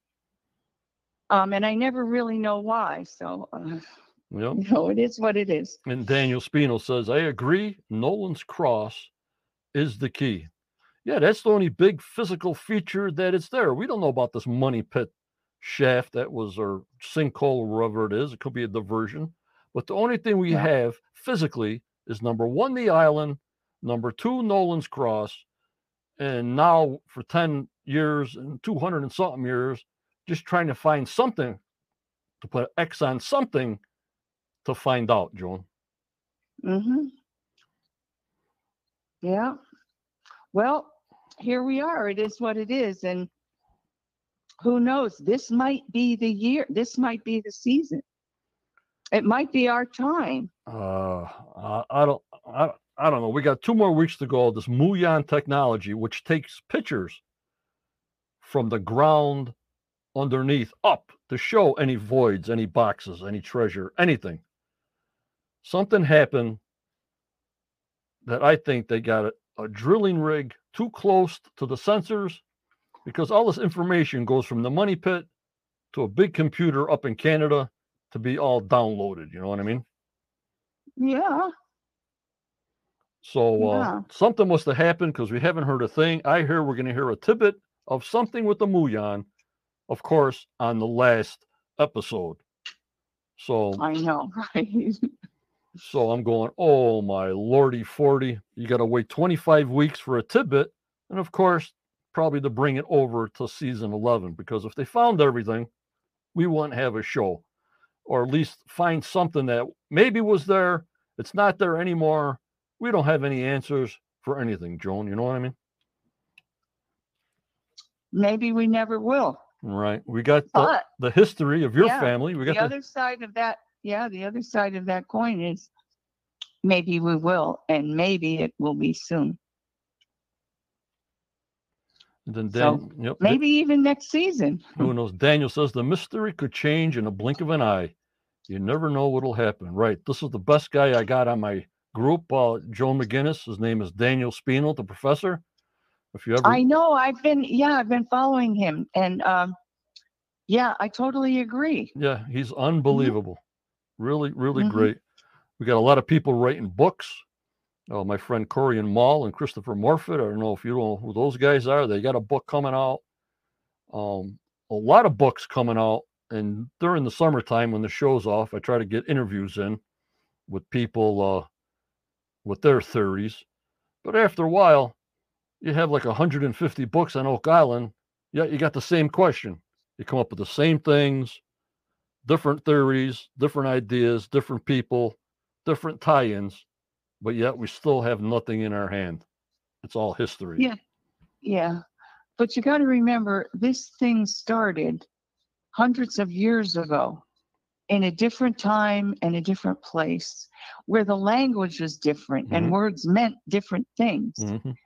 Um, and I never really know why. So, uh, Yep. know, it is what it is. And Daniel Spino says, I agree. Nolan's cross is the key. Yeah, that's the only big physical feature that it's there. We don't know about this money pit shaft that was or sinkhole, wherever it is. It could be a diversion. But the only thing we Yeah. have physically is number one, the island, number two, Nolan's cross. And now for 10 years and 200 and something years, just trying to find something to put X on something to find out, Joan. Mm-hmm. Yeah. Well, here we are. It is what it is. And who knows? This might be the year. This might be the season. It might be our time. Uh, I, I don't, I, I don't know. We got two more weeks to go. This muon technology, which takes pictures from the ground underneath up to show any voids, any boxes, any treasure, anything. Something happened that I think they got a, a drilling rig too close to the sensors because all this information goes from the money pit to a big computer up in Canada to be all downloaded. You know what I mean? Yeah. So uh, Yeah. something must have happened because we haven't heard a thing. I hear we're going to hear a tidbit of something with the muon, of course, on the last episode. So, I know, right? So I'm going. Oh my lordy, forty! You got to wait 25 weeks for a tidbit, and of course, probably to bring it over to season 11. Because if they found everything, we wouldn't have a show, or at least find something that maybe was there. It's not there anymore. We don't have any answers for anything, Joan. You know what I mean? Maybe we never will. Right. We got the, the history of your yeah, family. We the got the, other side of that, yeah, the other side of that coin is maybe we will, and maybe it will be soon. then so Dan, yep, Da- Maybe even next season. who knows? Daniel says the mystery could change in a blink of an eye. You never know what'll happen. Right. This is the best guy I got on my group. Uh, Joe McGinnis. His name is Daniel Spino, the professor. If you ever, I know. I've been, yeah, I've been following him, and um, yeah, I totally agree. yeah, he's unbelievable. Really, really Mhm. great. We got a lot of people writing books. Oh, my friend Corey and Mall and Christopher Morford. I don't know if you know who those guys are. They got a book coming out. Um, a lot of books coming out. And during the summertime when the show's off, I try to get interviews in with people uh, with their theories. But after a while, you have like 150 books on Oak Island. Yeah, you got the same question. You come up with the same things, different theories, different ideas, different people, different tie-ins, but yet we still have nothing in our hand. It's all history. Yeah. Yeah, but you got to remember, this thing started hundreds of years ago in a different time and a different place where the language was different Mhm. and words meant different things. Mhm.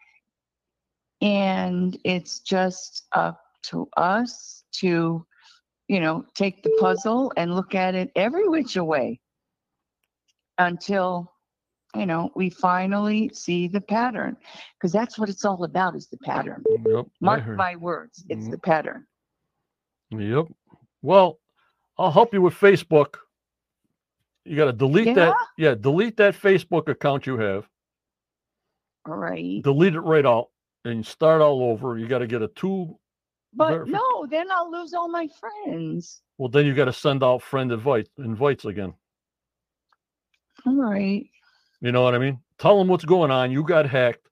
and it's just up to us to you know take the puzzle and look at it every which way until you know we finally see the pattern because that's what it's all about is the pattern Yep. Mark my words it's Mhm. the pattern Yep. Well, I'll help you with Facebook. You got to delete that. Yeah, delete that Facebook account you have. all right Delete it right out and start all over. You got to get a two. But no then i'll lose all my friends Well, then you got to send out friend invite invites again. all right You know what I mean? Tell them what's going on. You got hacked.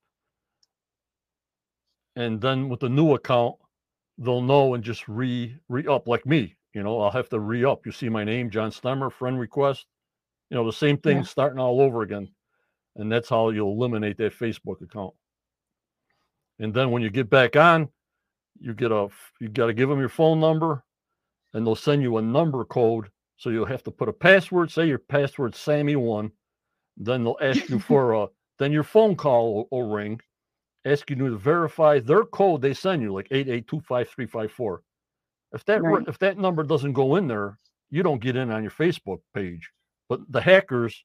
And then with the new account, they'll know and just re re up like me. You know, I'll have to re up. You see my name, John Stemmer, friend request. You know, the same thing Yeah. starting all over again. And that's how you'll eliminate that Facebook account. And then when you get back on, you get a you got to give them your phone number and they'll send you a number code. So you'll have to put a password, say your password Sammy one. Then they'll ask you for a then your phone call will, will ring, asking you to verify their code they send you, like eight eight two five three five four. If that ri- Right. if that number doesn't go in there, you don't get in on your Facebook page. But the hackers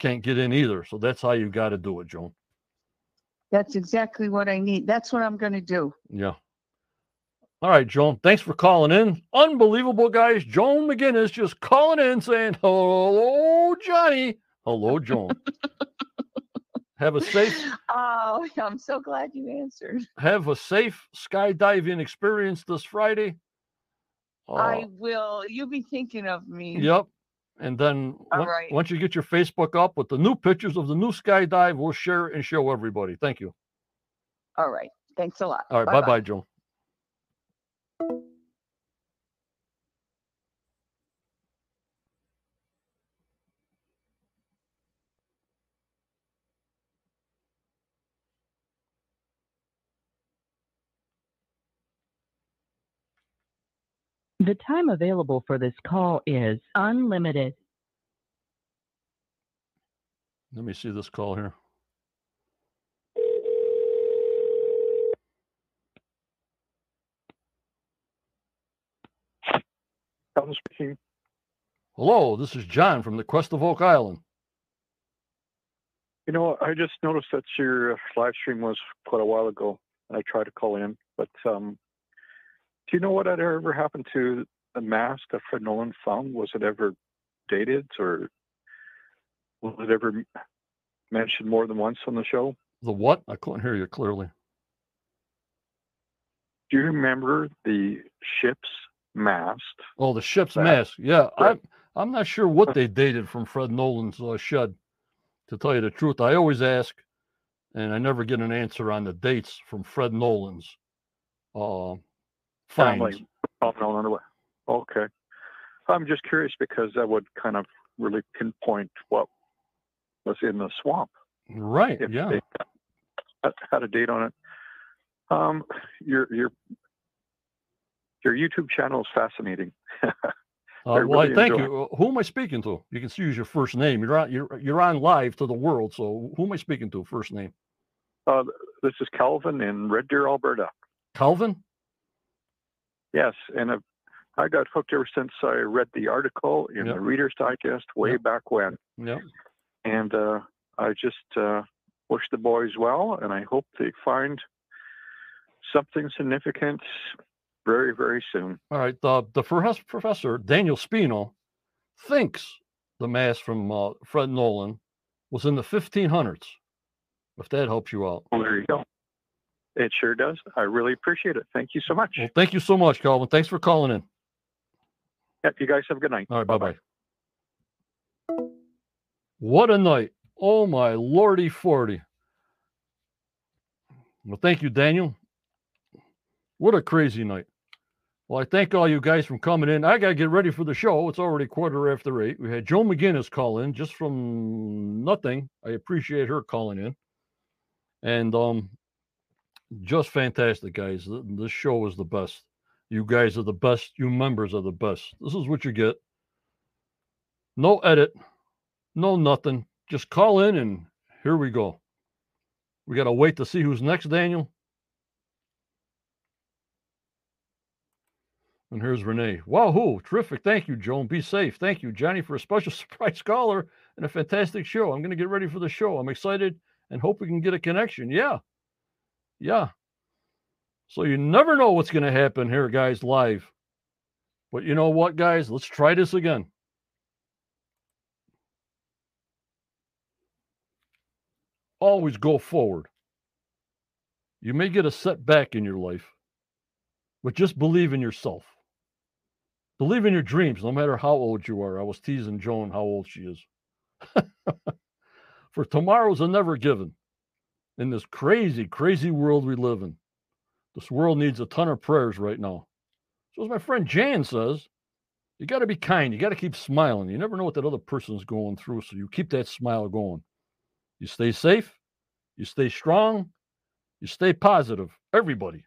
can't get in either. So that's how you got to do it, Joan. That's exactly what i need that's what i'm going to do Yeah. All right, Joan. Thanks for calling in. Unbelievable, guys. Joan McGinnis just calling in saying, Hello, Johnny. Hello, Joan. have a safe oh i'm so glad you answered have a safe skydiving experience this Friday. I Uh, will. You'll be thinking of me. Yep. And then All right. once you get your Facebook up with the new pictures of the new skydive, we'll share and show everybody. Thank you. All right. Thanks a lot. All right. Bye bye, Joan. The time available for this call is unlimited. Let me see this call here. Alan speaking. Hello, this is John from the Quest of Oak Island. You know, I just noticed that your live stream was quite a while ago, and I tried to call in. But um, do you know what had ever happened to the mask that Fred Nolan found? Was it ever dated, or was it ever mentioned more than once on the show? The what? I couldn't hear you clearly. Do you remember the ship's mast? Oh, the ship's mask. Yeah, right. I'm I'm not sure what they dated from Fred Nolan's uh, shed. To tell you the truth, I always ask, and I never get an answer on the dates from Fred Nolan's uh, Family. No, no, no. Okay. I'm just curious because that would kind of really pinpoint what was in the swamp. Right? if Yeah. they had- a date on it. Um, your your your YouTube channel is fascinating. Uh, well, really thank you. Uh, Who am I speaking to? You can use your first name. You're on. You're you're on live to the world. So who am I speaking to? First name. Uh, this is Calvin in Red Deer, Alberta. Calvin. Yes, and I've, I got hooked ever since I read the article in Yep. the Reader's Digest way Yep. back when, Yeah. and uh, I just uh, wish the boys well, and I hope they find something significant very, very soon. All right. The the professor Daniel Spino thinks the mass from uh, Fred Nolan was in the 1500s. If that helps you out. Well, there you go. It sure does. I really appreciate it. Thank you so much. Well, thank you so much, Calvin. Thanks for calling in. Yeah, you guys have a good night. All right. Bye bye. What a night. Oh, my lordy 40. Well, thank you, Daniel. What a crazy night. Well, I thank all you guys for coming in. I got to get ready for the show. It's already quarter after eight. We had Joe McGinnis call in just from nothing. I appreciate her calling in. And um, just fantastic, guys. This show is the best. You guys are the best. You members are the best. This is what you get. No edit, no nothing. Just call in and here we go. We got to wait to see who's next, Daniel. And here's Renee. Wahoo! Terrific. Thank you, Joan. Be safe. Thank you, Johnny, for a special surprise caller and a fantastic show. I'm going to get ready for the show. I'm excited and hope we can get a connection. Yeah. Yeah. So you never know what's going to happen here, guys, live. But you know what, guys? Let's try this again. Always go forward. You may get a setback in your life, but just believe in yourself. Believe in your dreams, no matter how old you are. I was teasing Joan how old she is. For tomorrow's a never given in this crazy, crazy world we live in. This world needs a ton of prayers right now. So, as my friend Jan says, you got to be kind. You got to keep smiling. You never know what that other person's going through. So, you keep that smile going. You stay safe. You stay strong. You stay positive. Everybody.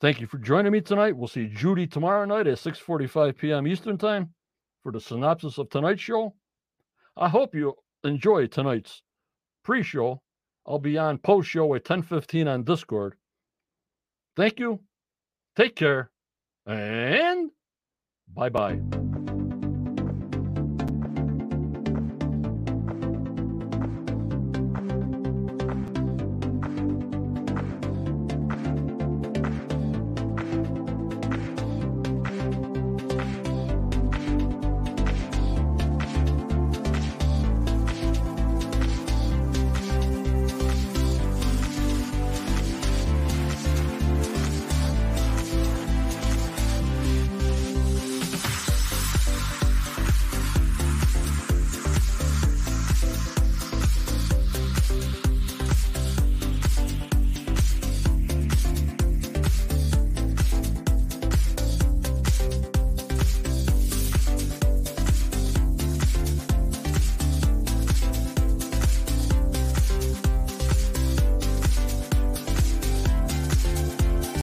Thank you for joining me tonight. We'll see Judy tomorrow night at 6:45 p.m. Eastern Time for the synopsis of tonight's show. I hope you enjoy tonight's pre-show. I'll be on post-show at 10:15 on Discord. Thank you. Take care. And bye-bye.